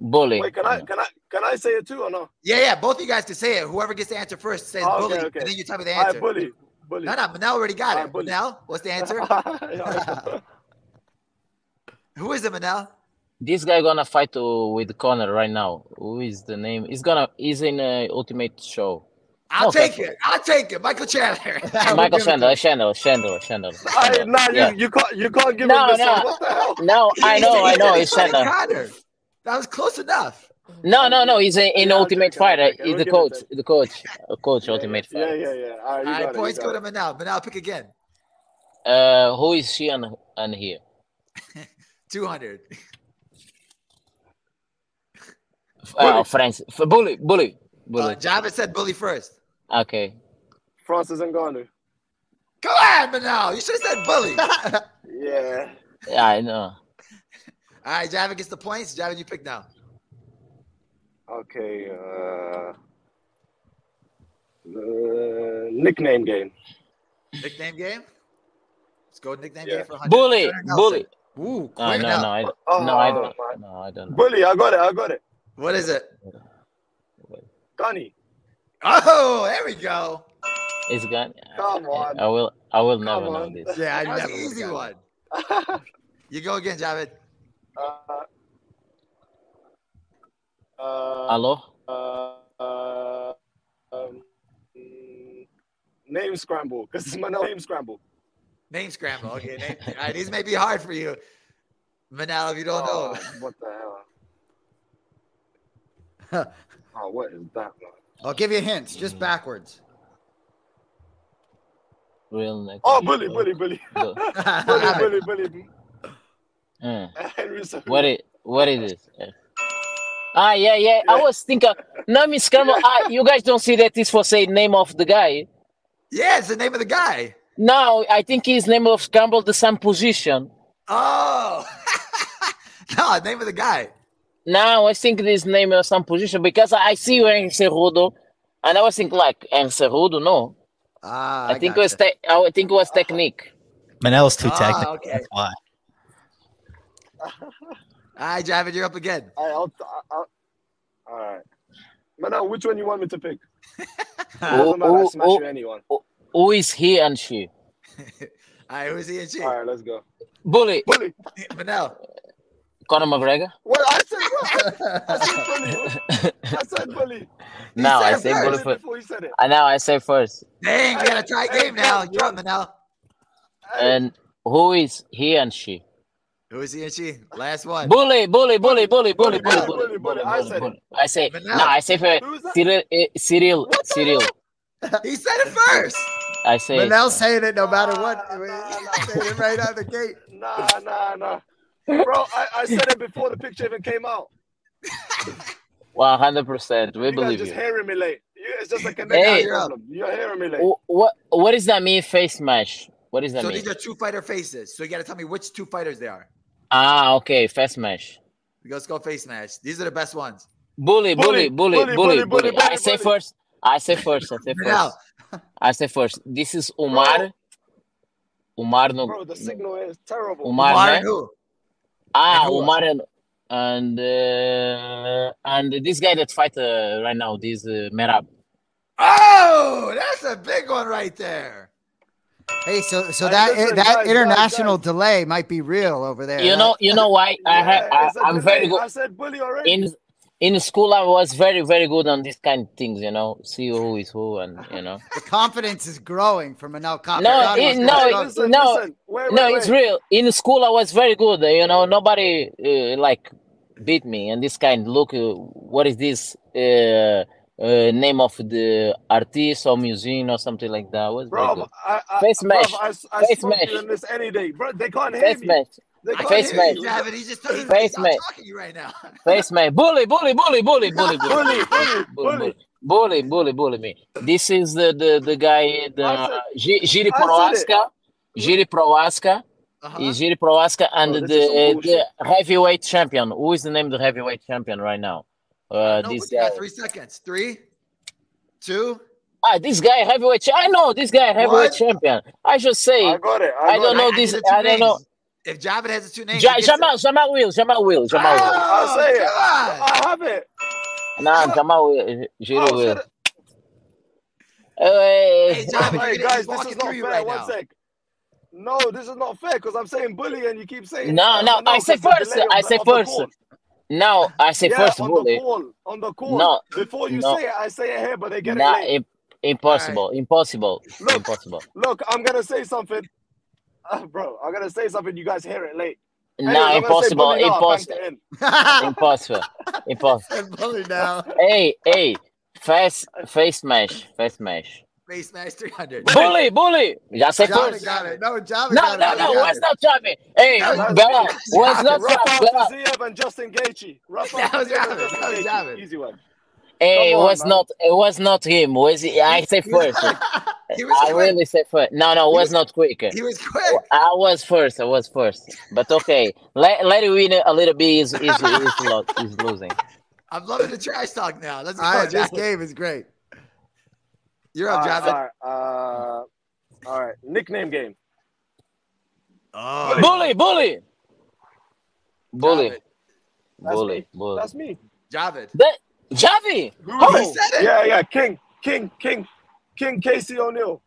Bully. Wait, can I can I can I say it too or no? Yeah, yeah. Both of you guys can say it. Whoever gets the answer first says Oh, okay, bully, okay. and then you tell me the All right, answer. bully, bully. No, no, Manel already got All it. right. Manel, what's the answer? Who is it, Manel? This guy gonna fight uh, with Conor right now. Who is the name? He's gonna. He's in a Ultimate Show. I'll Okay. take it. I'll take it. Michael Chandler. Michael Chandler. Chandler. Chandler. Chandler. Hey, Chandler. nah, Yeah. you, you can't you can't give No, him this no. one. What the hell? No, I know. I know. It's Chandler. Conor. That was close enough. No, no, no. He's in, in Yeah, Ultimate take Fighter. take it. He's We'll the coach. The coach. A coach. Ultimate Yeah, Fighter. yeah, yeah. yeah. All right, you All got right, it, you points go to it. Manel. Manel, pick again. Uh, who is she and and here? 200. Uh, France, F- Bully. Bully. Bully. Uh, Javid said bully first. Okay. Francis Ngannou. Go ahead, Manel. You should have said bully. Yeah. Yeah, I know. All right, Javid gets the points. Javid, you pick now. Okay. Uh, uh, nickname game. Nickname game. Let's go nickname Yeah. game for 100. Bully. Bully. Ooh, Uh, quick. no, now. no, I, Oh, no, I don't. my- No, I don't know. Bully, I got it. I got it. What is it? Gunny. Oh, there we go. It's gone. Come on. I will. I will Come never know on. this. Yeah, I That was never an easy would've one. got it. You go again, Javid. uh, uh, Hello. uh, uh, um, name scramble because it's my name scramble. Name scramble. Okay, name. All right, these may be hard for you, Manel, if you don't Oh, know. what the hell? Oh, what is that, man? I'll give you hints, just backwards. Real next. Oh, bully, bully, bully, Go. bully, bully, bully. Mm. Henry Cejudo. What is? What is this? Yeah. Ah, yeah, yeah. I was thinking. No, Miss Scramble. Ah, you guys don't see that this for say name of the guy. Yeah, it's the name of the guy. No, I think his name of Scramble the same position. Oh, no, name of the guy. No, I think this name of some position because I see you in Cerudo, and I was thinking like en Cerudo. No, Ah, I, think it was. Te- I think it was technique. Manel's too Ah, technical. okay. That's why. All right, Javid, you're up again. All right, I'll, I'll, all right. Man, now which one you want me to pick? Oh, Doesn't matter, I oh, smash oh. you anyone. Oh, oh, who is he and she? All right, who's he and she? All right, let's go. Bully, Bully. Manel. Conor McGregor. What I said? What? I said bully. I said bully. Now I said say first. bully first. before you said it. And now I say first. Dang, we got a tie game now. You're up, Manel. And who is he and she? Who is he and she? Last one. Bully, bully, bully, bully, bully, bully, bully, bully, bully, bully, I bully, said bully. I say But no. now- I say for Who's that? Cyril, eh, Cyril, Cyril. He said it first. I say Manel's saying it no matter what. Nah, nah, nah. saying it right out of the gate. Nah, nah, nah. Bro, I, I said it before the picture even came out. one hundred percent. We believe You guys believe just you. hearing me late. You, it's just a connection Hey. problem. You're hearing me late. What what does that mean? Face match. What does that So mean? these are two fighter faces. So you got to tell me which two fighters they are. Ah, okay, face match. Let's go face match. These are the best ones. Bully, bully, bully, bully, bully. bully, bully, I say first. I say first. I say first. I say first. This is Umar. Umar no. Bro, the signal is terrible. Umar, Umar ne? who? Ah, And who? Umar and and uh, and this guy that fight uh, right now, this uh, Merab. Oh, that's a big one right there. Hey, so so Hey, that listen, that guys, guys, international guys. delay might be real over there. You That- know, you know why I Yeah, have I, it's a I'm very good I said bully already. in in school. I was very very good on these kind of things. You know, see who is who, and you know. the confidence is growing from an Copper. No, it- no, it- listen, no, listen. Wait, no, wait, it's wait. real. In school, I was very good. You know, nobody uh, like beat me. And this kind, look, uh, what is this uh, uh, name of the artist or museum or something like that? Was very Bro, good. I, I, Face bruv, match. I, I Face spoke to match. you in this any day. Bro, they can't hear Face me. match, They I can't Face can't hear hear you, me. Javid. He's just he's, Face he's not match. talking to you right now. face match. Bully, bully, bully, bully, bully, bully, Bully, bully, bully. bully, bully, bully me. This is the the the guy, the I said- Gi- Giri I said it. Proaska. Giri Proaska. Is Giri Proaska and Bro, the this is some uh, the bullshit. heavyweight champion. Who is the name of the heavyweight champion right now? Uh, no, this guy. got three seconds. Three, two. Ah, this guy heavyweight. cha- I know this guy heavyweight What? champion. I should say. I got it. I, I don't it. know I this. need the two I don't know. If Javid has the two names, Ja- he gets Jamal. Jamal will, Jamal will, Jamal will. I'll Oh, say it. I have it. Nah, Jamal will. Giri Oh, will. Hey, Hey, Hey, guys, this is not fair. right One now. sec. No, this is not fair because I'm saying bully and you keep saying. No, uh, no, I say 'cause the first, I say of the first. Call. now I say yeah, first on bully. the call, on the call. No, Before you no. say it, I say it here, but they get Nah, it late. im- impossible, impossible, Look. impossible. Look, I'm gonna say something, uh, bro. I'm gonna say something. You guys hear it late. Anyways, Nah, I'm say impossible, now, impossible, banked impossible, impossible. Now. Hey, hey, face, face match, face match. Face match 300. Bully, bully. Just say Javid first. got it. No, Javid No, got no, it. no. Javid What's got not Javi? Hey, Bella. me. What's not Rafael Javi? Bella. Fiziev and Justin Gaethje. Rafael That was Fiziev and That was Gaethje. Easy one. Hey, it was man. not. It was not him. Was he? I say first. He was I quick. really say first. No, no, it was was- not quick. He was quick. I was first. I was first. But okay, let let it win a little bit. Is is is lo- is losing. I'm loving the trash talk now. Let's go, All right, this game is great. You're All up, right, Javid. all right, uh, all right. Nickname game. Oh, Bully, bully, bully, Javid. That's bully, me. bully. That's me. Javid. That Javi. He Oh, said it. Yeah, yeah. King, King, King, King Casey O'Neill.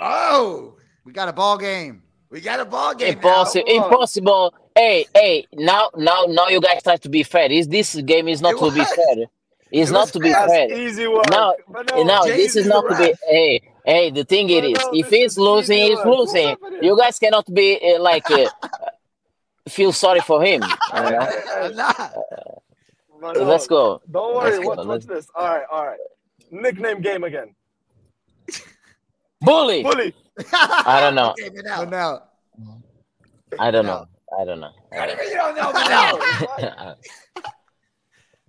Oh, We got a ball game. we got a ball game impossible, Come impossible. Hey, hey. Now, now, now, you guys try to be fair. Is this game is not It to be fair? It's It not to be fair. Easy work. No, but No, Jay's this is the not to be. ref. Hey, hey, the thing it No, is, no, if this he's losing, easy he's work. Losing. You guys cannot be uh, like uh, feel sorry for him. You know? I'm not. No, Let's go. Don't worry. Let's go, Watch, watch this. All right, all right. Nickname game again. Bully. Bully. I don't know. Okay, So Manel. now, I don't know. I don't know. How do you mean you don't know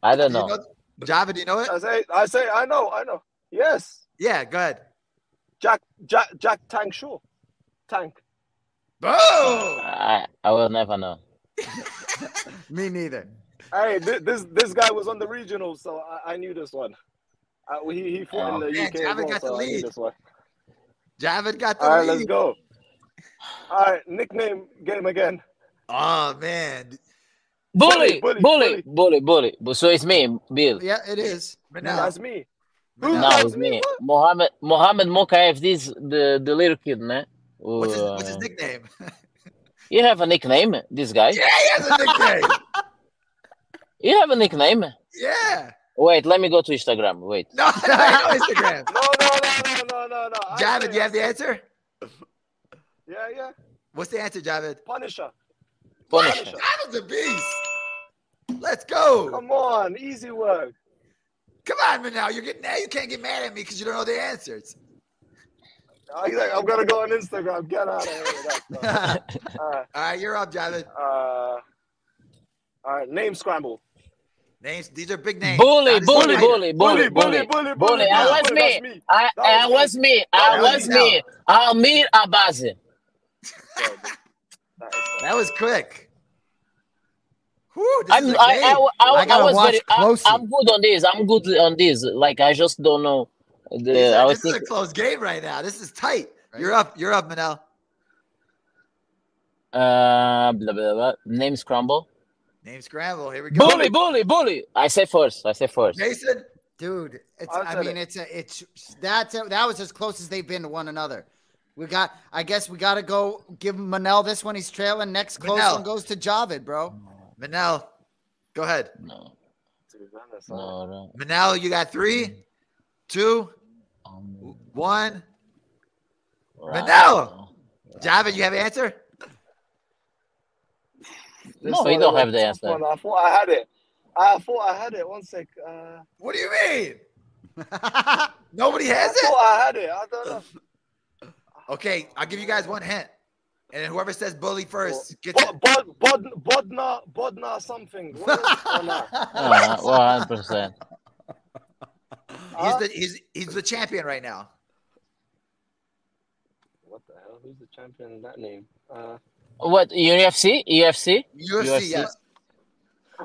I don't know. Javid, do you know it? I say, I say, I know, I know. Yes, Yeah, go ahead. Jack, Jack, Jack Tank Shore. Tank. Boom! I I will never know. me neither. Hey, thi- this this guy was on the regional, so I, I knew this one. Uh, he he fought in the Man, UK as Javid well, got the so I knew lead. this one. Javid got the All right, lead. let's go. All right, nickname game again. Oh man, Bully, bully, bully, bully, bully. Bu- So it's me, Bill. Yeah, it is. Manel. That's me. No, it's me. Mohammed Mohammed Mokaev, this the the little kid, man. What's his, what's his Uh, nickname? You have a nickname, this guy. yeah, he has a nickname. You have a nickname. yeah. Wait, let me go to Instagram. Wait. No, no, no Instagram. No, no, no, no, no, no, no. Javid, say- you have the answer? Yeah, yeah. What's the answer, Javid? Punisher. Punisher. Javid's a beast. Let's go. Come on, easy work. Come on, Manel. You're getting now. You can't get mad at me because you don't know the answers. I, I'm gonna go on Instagram. Get out of here. with that stuff. all right, All right, you're up, Javid. uh, all right. Name scramble. Names. These are big names. Bully, bully, bully, bully, bully, bully, bully, bully. I bully. was That's me. me. I, That I was was me. I That was was me. me. Amir Albazi. That is- That was quick. Whew, I'm, is a I, game. I, I, I I, gotta was watch very, closely. I'm good on this. I'm good on this. Like I just don't know. The, are- I was this is a thinking, close game right now. This is tight. You're up. You're up, Manel. uh, blah, blah, blah. name scramble. Name scramble. Here we go. Bully, bully, bully. I say first. I say first. Jason. Dude, it's, I I mean, it. it's a, it's that's a, that was as close as they've been to one another. We got, I guess we got to go give Manel this one. He's trailing. Next close Manel. one goes to Javid, bro. Manel. Go ahead. No, Dude, that is, no, no. Manel, you got three, two, Um, one. right. Manel! Javid, you have an answer? this No, one you don't have the answer. one. I thought I had it. I thought I had it. One sec. Uh, What do you mean? Nobody I has it? thought I had it. I don't know. Okay, I'll give you guys one hint. And then whoever says bully first gets Bod, it. bod, bod, bodna, bodna something. What is it? Oh. Uh, One hundred percent. He's the he's he's the champion right now. What the hell? Who's the champion in that name? Uh, What UFC? UFC? UFC, UFC. yes.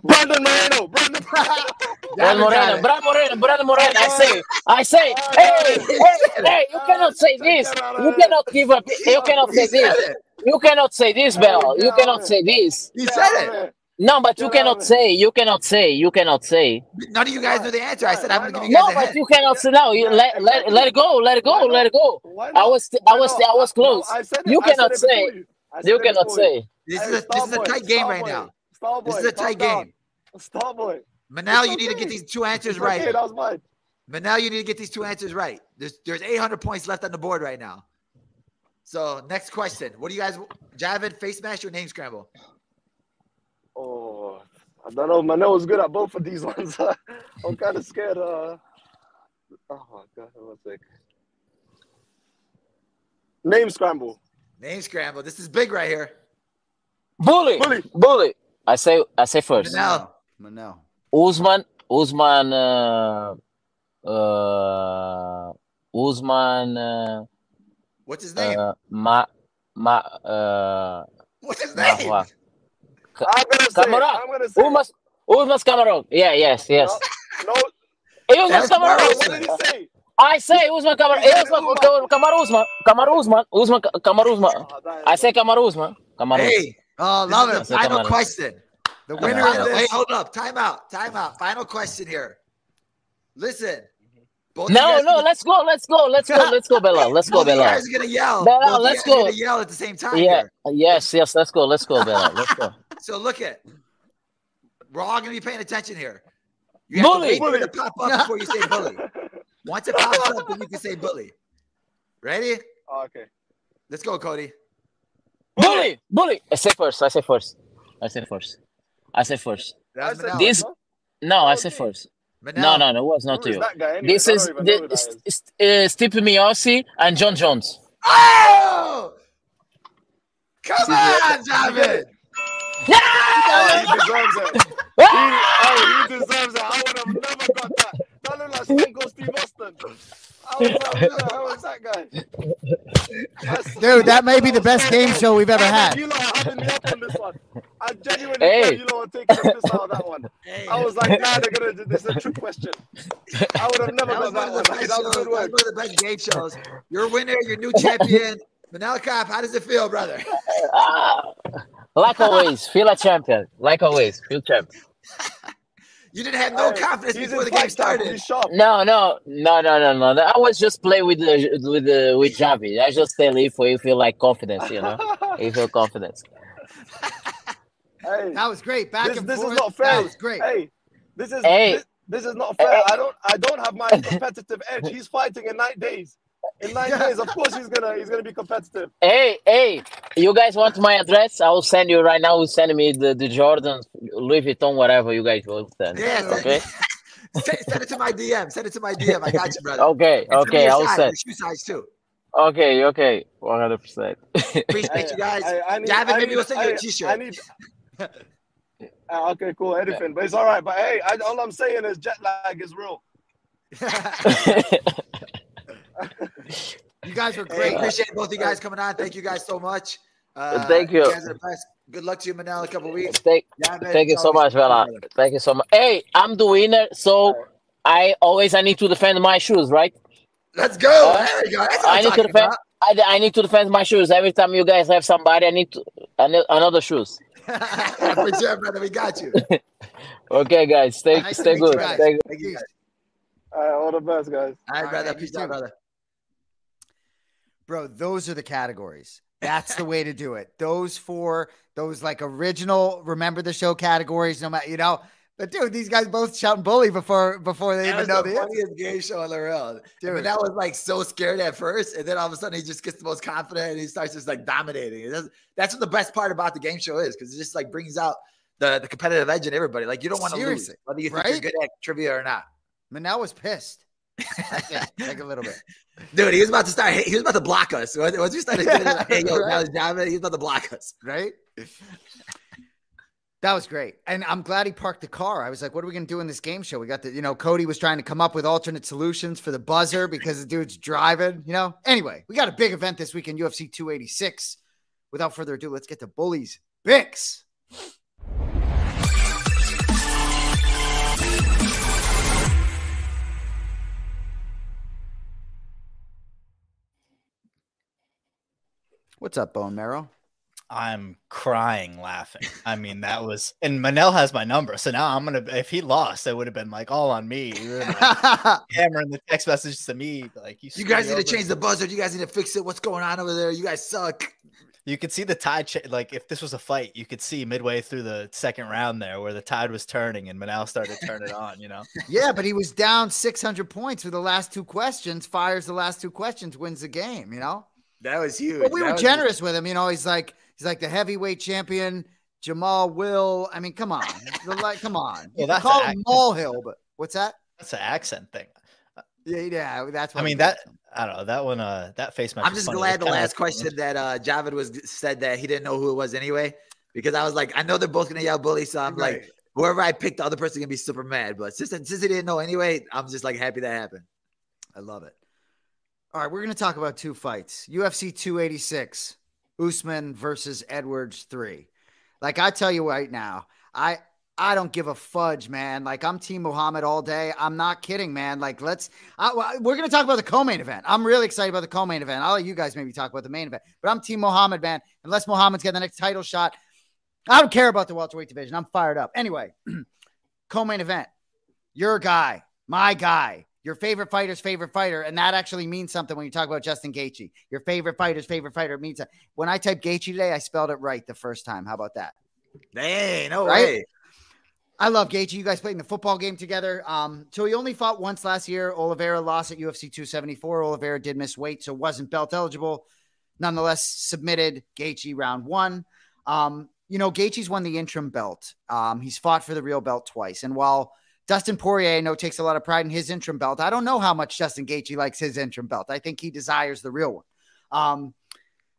Brandon Moreno. Brandon Moreno. Brad Moreno, it. Brad Moreno, Brad Moreno. I say, I say, hey, hey, hey, you cannot say this. You cannot give up. You cannot say this. You cannot say this, Bell. You cannot say this. He said it. No, but you Get out of cannot say. You cannot say. You cannot say. None of you guys know the answer. I said I'm gonna give you guys No, but you cannot say no. You let let let it go. Let it go. Let it go. I was I was? I was close. I said it. You cannot say. you. I said You it cannot say. This is a, this is a tight game right now. Starboy, This is a tight down. game. Starboy. Manel, It's you need to get these two answers It's right. Okay, that was mine. Manel, you need to get these two answers right. There's there's 800 points left on the board right now. So next question. What do you guys? Javid, face smash or name scramble? Oh, I don't know. Manel was good at both of these ones. I'm kind of scared. Uh, oh my god, one sec. Name scramble. Name scramble. This is big right here. Bully, Bully. bully. I say I say first. Manel. Manel. Usman, Usman, uh, uh, Usman, uh, What's his name? uh, Ma, Ma, uh, What's his name? Mahwa. I'm gonna say. it. Camarón. I'm gonna say. it. Usman, Usman Camarón. Yeah, yes, yes. No, Usman That's Camarón. Maroon. what did he say? I say Usman Camarón. Usman, Usman. Kamar Usman, Kamar Usman, Usman, Kamar Usman. Oh, I say Kamar Usman, Kamar Hey, Oh, love it. final Camarón. question. The winner of this. Hey, hold up. Time out. Time out. Final question here. Listen. Both of No, you guys no, let's go, let's go, let's go, let's go, Bella, let's go, both of you Bella. guys gonna yell. Bella, Both let's go. gonna yell at the same time. Yeah, here. yes, yes, let's go, let's go, Bella, let's go. So look at. We're all gonna be paying attention here. You have Bully. to wait for it to pop up before you say bully. Once it pops up, then you can say bully. Ready? Oh, okay. Let's go, Cody. Bully, bully. I say first. I say first. I say first. I say first. I said This- no? No, I Oh, say first. No, no, no. It was not Who to is you. anyway? This is don't even this, that is. is, uh, Stipe Miossi and Jon Jones. Oh! Come on, Javid. Oh, he deserves it. He, oh, he deserves it. I would have never got that. That looked like Stone Cold Steve Austin. I was like, who the hell is that guy? Dude, that may be the best game show we've ever had. You lot are having me up on this one. I genuinely Hey. thought you lot were taking the piss out of that one. Hey, I was like, nah, they're gonna do this is a trick question. I would have never that got one that of one. That was That good was work. one of the best game shows. Your winner, your new champion, Manel How does it feel, brother? Like always, feel a champion. Like always, feel champ. You didn't have no Hey, confidence before the game started. He's. No, no, no, no, no, no. no. I was just playing with the with the with Javi. I just tell if you feel like confidence, you know, if you feel confidence. Hey, That was great. Back this, and this forth. is not fair. That was great. Hey, this is Hey. this, this is not fair. I don't I don't have my competitive edge. He's fighting in nine days. In nine days, of course he's gonna he's gonna be competitive. Hey, hey, you guys want my address? I will send you right now. Will send me the the Jordan, Louis Vuitton, whatever you guys will send. Yeah, Okay. send, send it to my DM. Send it to my DM. I got you, brother. Okay. And Okay. I will size, send. shoe size too. Okay. Okay. One hundred percent. Appreciate you guys. I, I need, Gavin, I maybe need, we'll send you a I- t-shirt. I need. Ah, okay, cool, anything, but it's all right. But hey, I, all I'm saying is jet lag is real. You guys were Hey, great. appreciate both of you guys coming on. Thank you guys so much. Uh, Thank you. guys are the best. Good luck to you, Manel, in a couple weeks. Thank, Yeah, thank you so much, Vela. Thank you so much. Hey, I'm the winner, so I always I need to defend my shoes, right? Let's go. Uh, there we go. That's what I I'm need to defend. I, I need to defend my shoes every time you guys have somebody. I need to I need another shoes. For sure, brother. We got you. Okay, guys, stay Nice stay good. guys. Stay good. Thank you, guys. All right, all the best, guys. All right, All brother. right, Peace out, brother. Bro, those are the categories. That's the way to do it. Those four, those like original remember the show categories, no matter you know. But dude, these guys both shouting bully before before they That even know the the answer. funniest game show in the world. Dude. But that was like so scared at first, and then all of a sudden he just gets the most confident and he starts just like dominating. That's, that's what the best part about the game show is because it just like brings out the, the competitive edge in everybody. Like you don't want to lose, whether you think you're good at trivia or not. Manel was pissed. Like a little bit. Dude, he was about to start. He was about to block us. Once we started getting like, hey, yo, Right. he was about to block us. right? That was great. And I'm glad he parked the car. I was like, what are we going to do in this game show? We got the, you know, Cody was trying to come up with alternate solutions for the buzzer because the dude's driving, you know? Anyway, we got a big event this week in UFC 286. Without further ado, let's get to Bullies Bix. What's up, Bone Marrow? I'm crying laughing. I mean, that was and Manel has my number, so now I'm gonna. If he lost, it would have been like all on me. Hammering the text messages to me, like you. You guys need to change the buzzer. You guys need to fix it. What's going on over there? You guys suck. You could see the tide. Cha- like if this was a fight, you could see midway through the second round there where the tide was turning and Manel started to turn it on. You know. yeah, but he was down 600 points for the last two questions, fires the last two questions, wins the game, you know? That was huge. But we That were was- generous with him. You know, he's like, he's like the heavyweight champion, Jamal Will. I mean, come on. Like, come on. Well, You can that's call him accent. Mulhill, but what's that? That's an accent thing. Yeah, yeah, that's what I we mean got. that. I don't know that one. Uh, that face match. I'm just funny. glad the last was- question that uh Javid was said that he didn't know who it was anyway, because I was like, I know they're both gonna yell bully, so I'm like, whoever I picked, the other person gonna be super mad. But since since he didn't know anyway, I'm just like happy that happened. I love it. All right, we're going to talk about two fights. UFC 286, Usman versus Edwards 3. Like I tell you right now, I I don't give a fudge, man. Like I'm Team Muhammad all day. I'm not kidding, man. Like let's I, we're going to talk about the co-main event. I'm really excited about the co-main event. I'll let you guys maybe talk about the main event. But I'm Team Muhammad, man. Unless Muhammad's got the next title shot, I don't care about the welterweight division. I'm fired up. Anyway, co-main event. Your guy, my guy, your favorite fighter's favorite fighter, and that actually means something when you talk about Justin Gaethje. Your favorite fighter's favorite fighter means that. When I typed Gaethje today, I spelled it right the first time. How about that? Dang, no Right? way. I love Gaethje. You guys played in the football game together. Um, so he only fought once last year. Oliveira lost at UFC 274. Oliveira did miss weight, so wasn't belt eligible. Nonetheless, submitted Gaethje round one. Um, you know, Gaethje's won the interim belt. Um, he's fought for the real belt twice. And while Dustin Poirier, I know, takes a lot of pride in his interim belt, I don't know how much Justin Gaethje likes his interim belt. I think he desires the real one. Um,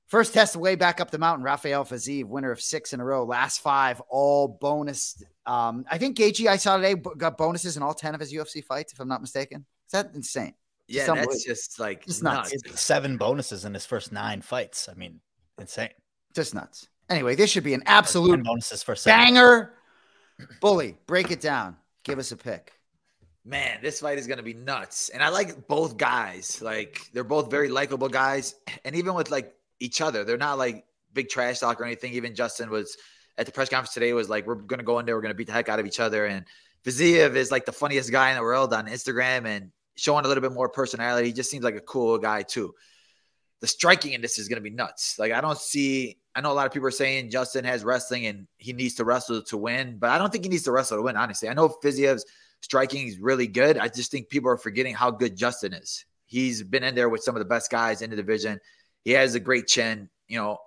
First test way back up the mountain, Rafael Fiziev, winner of six in a row, last five, all bonus. Um, I think Gaethje, I saw today, got bonuses in all 10 of his UFC fights, if I'm not mistaken. Is that insane? Yeah, Some that's would- just like Just nuts. nuts. Seven bonuses in his first nine fights. I mean, insane. Just nuts. Anyway, this should be an absolute bonuses for seven. banger. Bully, break it down. Give us a pick. Man, this fight is gonna be nuts. And I like both guys. Like they're both very likable guys. And even with like each other, they're not like big trash talk or anything. Even Justin was at the press conference today was like, we're gonna go in there, we're gonna beat the heck out of each other. And Fiziev is like the funniest guy in the world on Instagram and showing a little bit more personality. He just seems like a cool guy too. The striking in this is going to be nuts. Like I don't see. I know a lot of people are saying Justin has wrestling and he needs to wrestle to win, but I don't think he needs to wrestle to win. Honestly, I know Fiziev's striking is really good. I just think people are forgetting how good Justin is. He's been in there with some of the best guys in the division. He has a great chin. You know,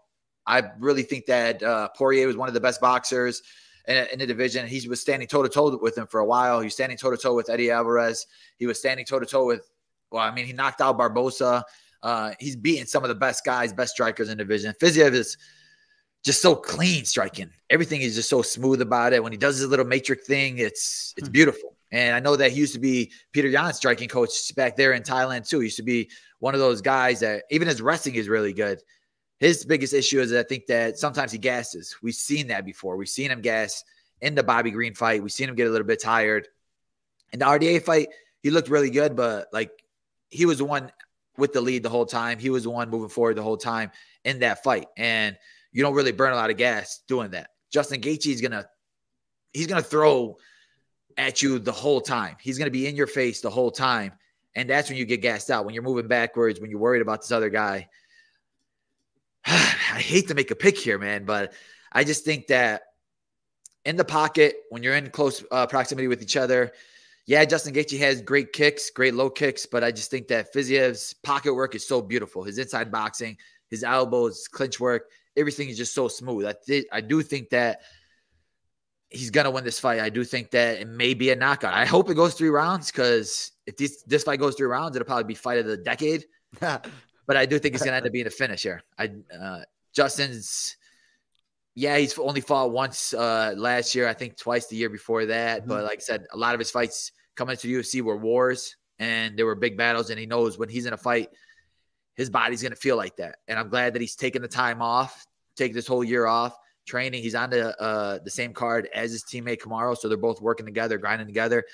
I really think that uh, Poirier was one of the best boxers in, in the division. He was standing toe to toe with him for a while. He was standing toe to toe with Eddie Alvarez. He was standing toe to toe with, well, I mean, he knocked out Barbosa. Uh, he's beating some of the best guys, best strikers in the division. Fiziev is just so clean striking. Everything is just so smooth about it. When he does his little matrix thing, it's it's hmm. beautiful. And I know that he used to be Petr Yan's striking coach back there in Thailand too. He used to be one of those guys that even his wrestling is really good. His biggest issue is I think that sometimes he gasses. We've seen that before. We've seen him gas in the Bobby Green fight. We've seen him get a little bit tired. In the RDA fight, he looked really good, but like he was the one with the lead the whole time. He was the one moving forward the whole time in that fight. And you don't really burn a lot of gas doing that. Justin Gaethje is gonna he's gonna throw at you the whole time. He's gonna be in your face the whole time. And that's when you get gassed out. When you're moving backwards, when you're worried about this other guy. I hate to make a pick here, man, but I just think that in the pocket, when you're in close uh, proximity with each other, yeah, Justin Gaethje has great kicks, great low kicks, but I just think that Fiziev's pocket work is so beautiful. His inside boxing, his elbows, clinch work, everything is just so smooth. I th- I do think that he's gonna win this fight. I do think that it may be a knockout. I hope it goes three rounds because if this this fight goes three rounds, it'll probably be fight of the decade. but I do think it's gonna end up being a finish here. I uh, Justin's yeah, he's only fought once uh, last year. I think twice the year before that. Mm-hmm. But like I said, a lot of his fights coming to the UFC were wars and there were big battles. And he knows when he's in a fight, his body's going to feel like that. And I'm glad that he's taking the time off, take this whole year off training. He's on the uh, the same card as his teammate Kamaru, so they're both working together, grinding together.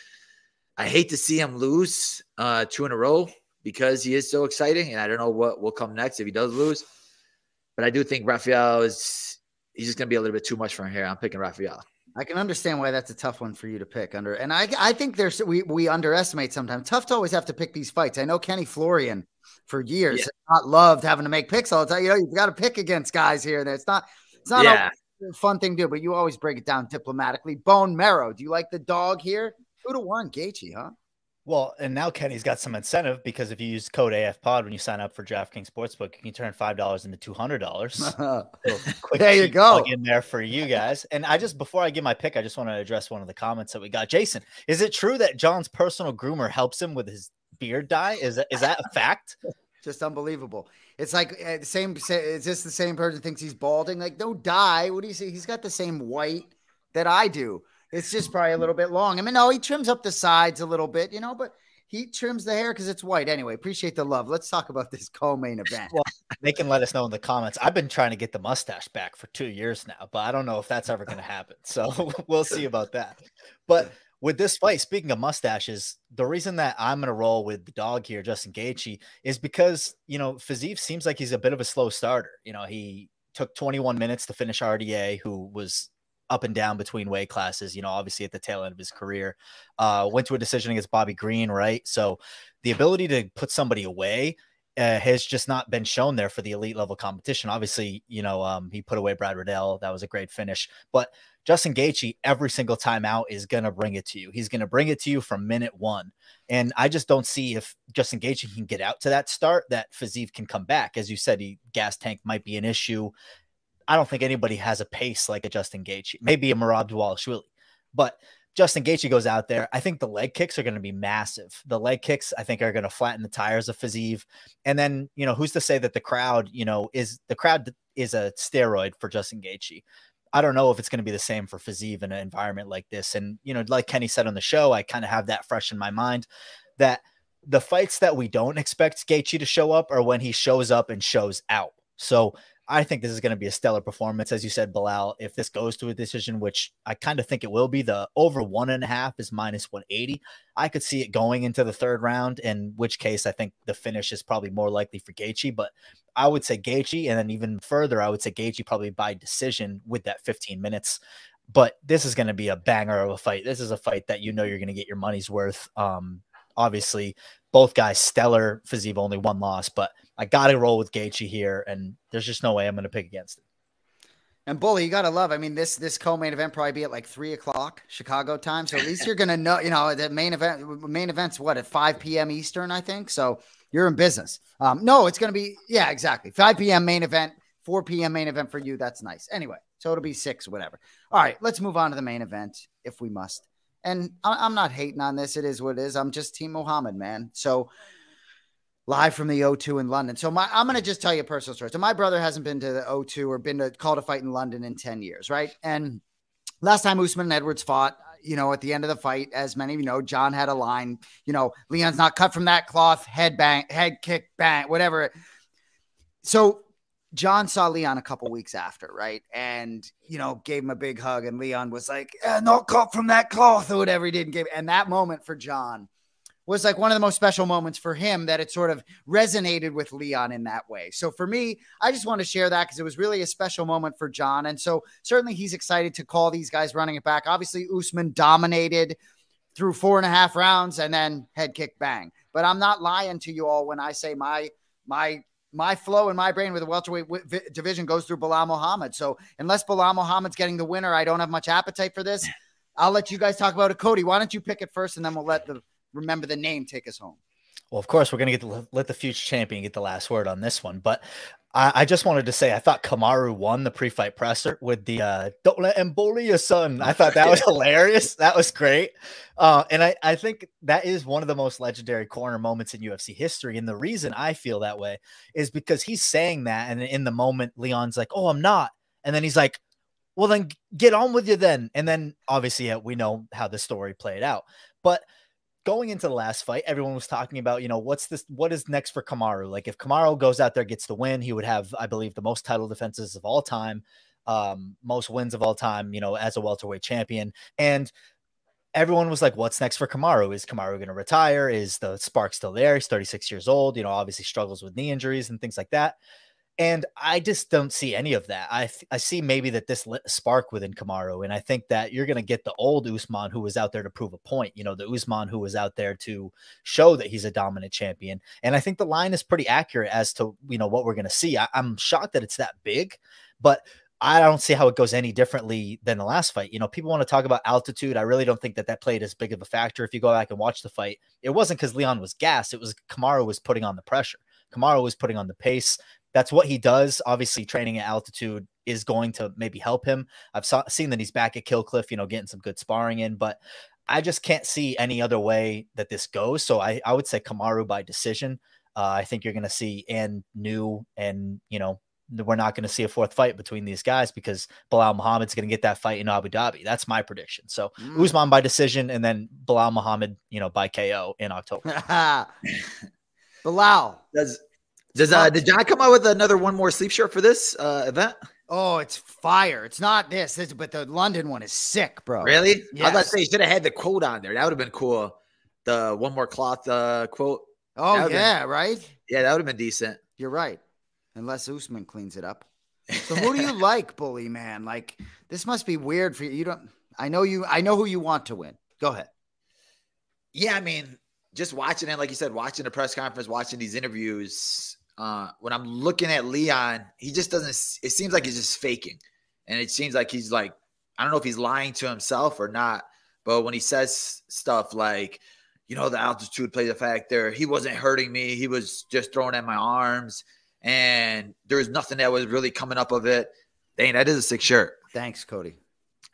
I hate to see him lose uh, two in a row because he is so exciting, and I don't know what will come next if he does lose. But I do think Rafael is he's just going to be a little bit too much for him here. I'm picking Rafael. I can understand why that's a tough one for you to pick under, and I I think there's we we underestimate sometimes. Tough to always have to pick these fights. I know Kenny Florian for years yeah. not loved having to make picks all the time. You know, you've got to pick against guys here, and it's not it's not yeah. a fun thing to do, but you always break it down diplomatically. Bone marrow. Do you like the dog here? Two to one, Gaethje, huh? Well, and now Kenny's got some incentive because if you use code AF Pod when you sign up for DraftKings Sportsbook, you can turn five dollars into two hundred dollars. there you go. In there for you guys. And I just before I give my pick, I just want to address one of the comments that we got. Jason, is it true that Jon's personal groomer helps him with his beard dye? Is that is that a fact? just unbelievable. It's like uh, same. Is this the same person thinks he's balding? Like, no dye. What do you say? He's got the same white that I do. It's just probably a little bit long. I mean, no, he trims up the sides a little bit, you know, but he trims the hair because it's white anyway. Appreciate the love. Let's talk about this co-main event. Well, they can let us know in the comments. I've been trying to get the mustache back for two years now, but I don't know if that's ever going to happen. So we'll see about that. But with this fight, speaking of mustaches, the reason that I'm going to roll with the dog here, Justin Gaethje, is because you know Fiziev seems like he's a bit of a slow starter. You know, he took 21 minutes to finish RDA, who was up and down between weight classes, you know, obviously at the tail end of his career. Uh, went to a decision against Bobby Green, right? So the ability to put somebody away uh, has just not been shown there for the elite level competition. Obviously, you know, um, he put away Brad Riddell. That was a great finish. But Justin Gaethje, every single time out, is going to bring it to you. He's going to bring it to you from minute one. And I just don't see if Justin Gaethje can get out to that start, that Fiziev can come back. As you said, he gas tank might be an issue. I don't think anybody has a pace like a Justin Gaethje, maybe a Dvalishvili, but Justin Gaethje goes out there. I think the leg kicks are going to be massive. The leg kicks, I think, are going to flatten the tires of Fiziev. And then, you know, who's to say that the crowd, you know, is the crowd is a steroid for Justin Gaethje. I don't know if it's going to be the same for Fiziev in an environment like this. And, you know, like Kenny said on the show, I kind of have that fresh in my mind that the fights that we don't expect Gaethje to show up are when he shows up and shows out. So I think this is going to be a stellar performance. As you said, Belal, if this goes to a decision, which I kind of think it will be, the over one and a half is minus 180. I could see it going into the third round, in which case I think the finish is probably more likely for Gaethje. But I would say Gaethje, and then even further, I would say Gaethje probably by decision with that 15 minutes. but this is going to be a banger of a fight. This is a fight that you know you're going to get your money's worth. Um, obviously, both guys stellar. Fiziev only one loss, but I got to roll with Gaethje here, and there's just no way I'm going to pick against it. And Bully, you gotta love. I mean, this this co-main event probably be at like three o'clock Chicago time. So at least you're gonna know. You know, the main event main event's what at five p.m. Eastern, I think. So you're in business. Um, no, it's gonna be yeah, exactly. Five p.m. main event, four p.m. main event for you. That's nice. Anyway, so it'll be six, whatever. All right, let's move on to the main event if we must. And I- I'm not hating on this. It is what it is. I'm just Team Muhammad, man. So live from the O2 in London. So my I'm gonna just tell you a personal story. So my brother hasn't been to the O2 or been to call to fight in London in 10 years, right? And last time Usman and Edwards fought, you know, at the end of the fight, as many of you know, Jon had a line, you know, Leon's not cut from that cloth, head bang, head kick, bang, whatever. So Jon saw Leon a couple weeks after, right? And you know, gave him a big hug, and Leon was like, eh, "Not cut from that cloth," or whatever he did. And, gave, and that moment for Jon was like one of the most special moments for him that it sort of resonated with Leon in that way. So for me, I just want to share that because it was really a special moment for Jon. And so certainly he's excited to call these guys running it back. Obviously, Usman dominated through four and a half rounds and then head kick bang. But I'm not lying to you all when I say my my my flow in my brain with the welterweight division goes through Belal Muhammad. So unless Belal Muhammad's getting the winner, I don't have much appetite for this. I'll let you guys talk about it. Cody, why don't you pick it first and then we'll let the remember the name take us home. Well, of course, we're going to get to let the future champion get the last word on this one. But I, I just wanted to say I thought Kamaru won the pre-fight presser with the uh, "Don't let him bully your son." I thought that was hilarious. That was great, uh, and I, I think that is one of the most legendary corner moments in UFC history. And the reason I feel that way is because he's saying that, and in the moment, Leon's like, "Oh, I'm not," and then he's like, "Well, then get on with you then." And then obviously uh, we know how the story played out, but going into the last fight, everyone was talking about, you know, what's this, what is next for Kamaru? Like, if Kamaru goes out there, gets the win, he would have, I believe, the most title defenses of all time, um, most wins of all time, you know, as a welterweight champion. And everyone was like, what's next for Kamaru? Is Kamaru going to retire? Is the spark still there? He's 36 years old, you know, obviously struggles with knee injuries and things like that. And I just don't see any of that. I I see maybe that this lit a spark within Kamaru, and I think that you're going to get the old Usman who was out there to prove a point. You know, the Usman who was out there to show that he's a dominant champion. And I think the line is pretty accurate as to you know what we're going to see. I- I'm shocked that it's that big, but I don't see how it goes any differently than the last fight. You know, people want to talk about altitude. I really don't think that that played as big of a factor. If you go back and watch the fight, it wasn't because Leon was gassed. It was Kamaru was putting on the pressure. Kamaru was putting on the pace. That's what he does. Obviously, training at altitude is going to maybe help him. I've saw, seen that he's back at Kill Cliff, you know, getting some good sparring in, but I just can't see any other way that this goes. So I, I would say Kamaru by decision. Uh, I think you're going to see and new and you know we're not going to see a fourth fight between these guys because Belal Muhammad's going to get that fight in Abu Dhabi. That's my prediction. So Mm. Usman by decision and then Belal Muhammad, you know, by KO in October. Belal. Does does uh did Jon come out with another one more sleep shirt for this uh event? Oh, it's fire. It's not this, this but the London one is sick, bro. Really? I was about to say you should have had the quote on there. That would have been cool. The one more cloth uh quote. Oh, would've been- yeah, right? yeah, that would have been decent. You're right. Unless Usman cleans it up. So who do you like, bully man? Like this must be weird for you. You don't I know you I know who you want to win. Go ahead. Yeah, I mean, just watching it, like you said, watching the press conference, watching these interviews. Uh, when I'm looking at Leon, he just doesn't. It seems like he's just faking, and it seems like he's like, I don't know if he's lying to himself or not. But when he says stuff like, you know, the altitude plays a factor. He wasn't hurting me. He was just throwing at my arms, and there was nothing that was really coming up of it. Dang, that is a sick shirt. Thanks, Cody.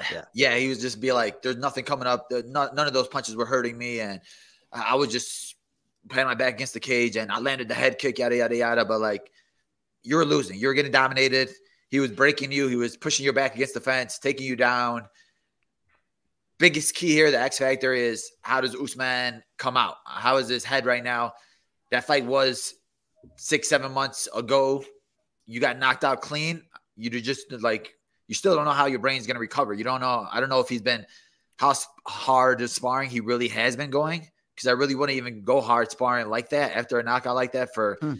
Yeah. Yeah, he was just be like, "There's nothing coming up. None, of those punches were hurting me, and I was just putting my back against the cage, and I landed the head kick, yada yada yada." But like, you're losing. You're getting dominated. He was breaking you. He was pushing your back against the fence, taking you down. Biggest key here, the X factor is how does Usman come out? How is his head right now? That fight was six, seven months ago. You got knocked out clean. You just like you still don't know how your brain's gonna recover. You don't know. I don't know if he's been how hard is sparring he really has been going because I really wouldn't even go hard sparring like that after a knockout like that for Hmm.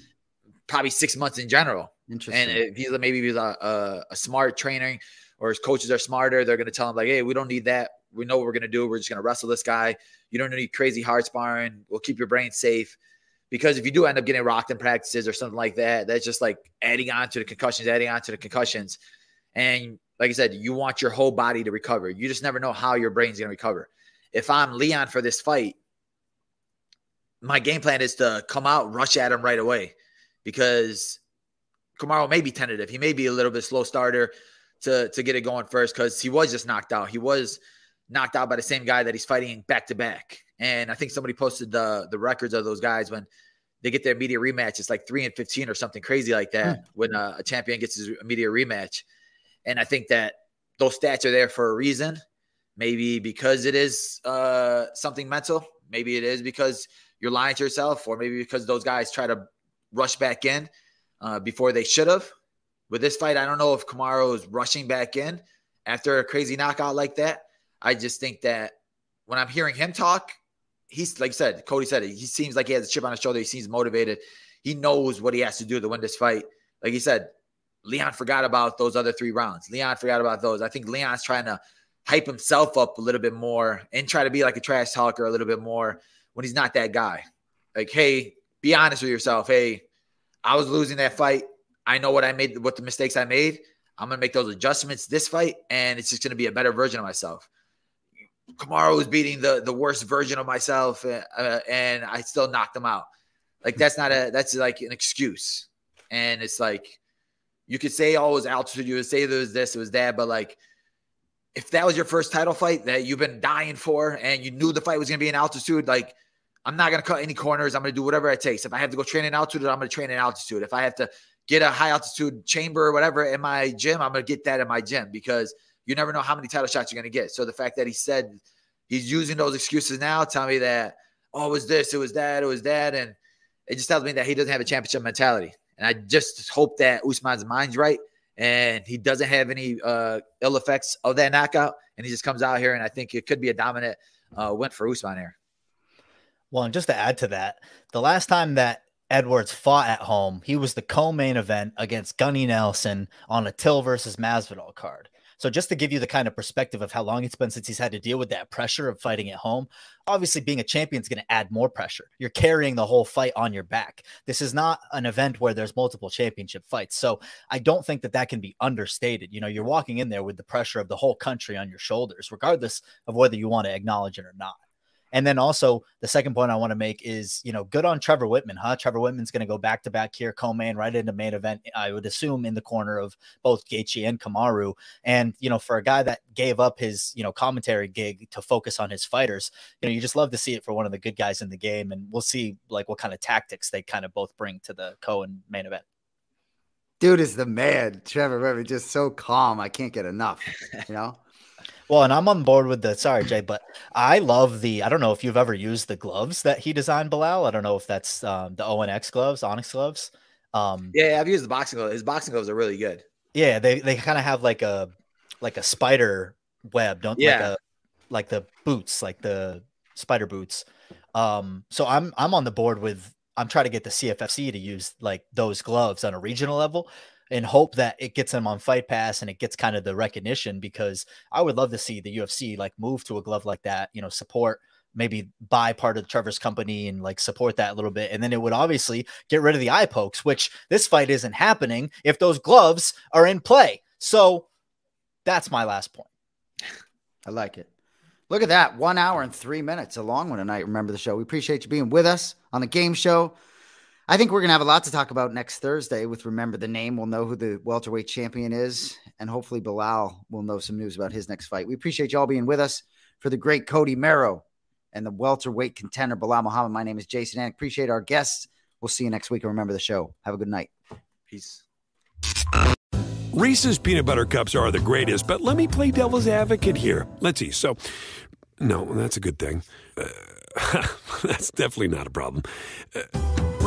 probably six months in general. Interesting. And if he's maybe he's a, a, a smart trainer, or his coaches are smarter. They're going to tell him like, "Hey, we don't need that. We know what we're going to do. We're just going to wrestle this guy. You don't need crazy hard sparring. We'll keep your brain safe." Because if you do end up getting rocked in practices or something like that, that's just like adding on to the concussions, adding on to the concussions. And like I said, you want your whole body to recover. You just never know how your brain's going to recover. If I'm Leon for this fight, my game plan is to come out, rush at him right away because Kamaru may be tentative. He may be a little bit slow starter to, to get it going first because he was just knocked out. He was knocked out by the same guy that he's fighting back to back. And I think somebody posted the the records of those guys when they get their immediate rematch. It's like three and fifteen or something crazy like that when a, a champion gets his immediate rematch. And I think that those stats are there for a reason. Maybe because it is uh, something mental. Maybe it is because you're lying to yourself, or maybe because those guys try to rush back in uh, before they should have. With this fight, I don't know if Kamaru is rushing back in after a crazy knockout like that. I just think that when I'm hearing him talk, he's like I said, Cody said it. He seems like he has a chip on his shoulder. He seems motivated. He knows what he has to do to win this fight. Like he said, Leon forgot about those other three rounds. Leon forgot about those. I think Leon's trying to hype himself up a little bit more and try to be like a trash talker a little bit more when he's not that guy. Like, hey, be honest with yourself. Hey, I was losing that fight. I know what I made, what the mistakes I made. I'm gonna make those adjustments this fight, and it's just gonna be a better version of myself. Kamaru was beating the the worst version of myself, uh, and I still knocked him out. Like that's not a that's like an excuse, and it's like you could say, "Oh, it was altitude." You would say there was this, it was that, but like if that was your first title fight that you've been dying for, and you knew the fight was gonna be in altitude, like I'm not gonna cut any corners. I'm gonna do whatever it takes. If I have to go train in altitude, I'm gonna train in altitude. If I have to get a high altitude chamber or whatever in my gym, I'm gonna get that in my gym because you never know how many title shots you're going to get. So the fact that he said he's using those excuses now, tell me that, oh, it was this, it was that, it was that. And it just tells me that he doesn't have a championship mentality. And I just hope that Usman's mind's right and he doesn't have any uh, ill effects of that knockout. And he just comes out here and I think it could be a dominant uh, win for Usman here. Well, and just to add to that, the last time that Edwards fought at home, he was the co-main event against Gunny Nelson on a Till versus Masvidal card. So just to give you the kind of perspective of how long it's been since he's had to deal with that pressure of fighting at home, obviously being a champion is going to add more pressure. You're carrying the whole fight on your back. This is not an event where there's multiple championship fights. So I don't think that that can be understated. You know, you're walking in there with the pressure of the whole country on your shoulders, regardless of whether you want to acknowledge it or not. And then also the second point I want to make is, you know, good on Trevor Wittman, huh? Trevor Wittman's going to go back to back here, co-main right into main event. I would assume in the corner of both Gaethje and Kamaru. And you know, for a guy that gave up his, you know, commentary gig to focus on his fighters, you know, you just love to see it for one of the good guys in the game. And we'll see like what kind of tactics they kind of both bring to the co and main event. Dude is the man, Trevor Wittman, just so calm. I can't get enough. You know. Well, and I'm on board with the sorry, Jay, but I love the. I don't know if you've ever used the gloves that he designed, Belal. I don't know if that's um, the ONX gloves, Onyx gloves. Um, yeah, I've used the boxing gloves. His boxing gloves are really good. Yeah, they they kind of have like a like a spider web, don't Yeah. like a like the boots, like the spider boots. Um, so I'm I'm on the board with I'm trying to get the CFFC to use like those gloves on a regional level and hope that it gets them on Fight Pass and it gets kind of the recognition because I would love to see the UFC like move to a glove like that, you know, support maybe buy part of Trevor's company and like support that a little bit. And then it would obviously get rid of the eye pokes, which this fight isn't happening if those gloves are in play. So that's my last point. I like it. Look at that. One hour and three minutes. A long one tonight. Remember the show. We appreciate you being with us on the game show. I think we're going to have a lot to talk about next Thursday with Remember the Name. We'll know who the welterweight champion is, and hopefully Belal will know some news about his next fight. We appreciate you all being with us for the great Cody Merrow and the welterweight contender Belal Muhammad. My name is Jason Anik. Appreciate our guests. We'll see you next week. And remember the show. Have a good night. Peace. Reese's peanut butter cups are the greatest, but let me play devil's advocate here. Let's see. So, no, that's a good thing. Uh, that's definitely not a problem. Uh,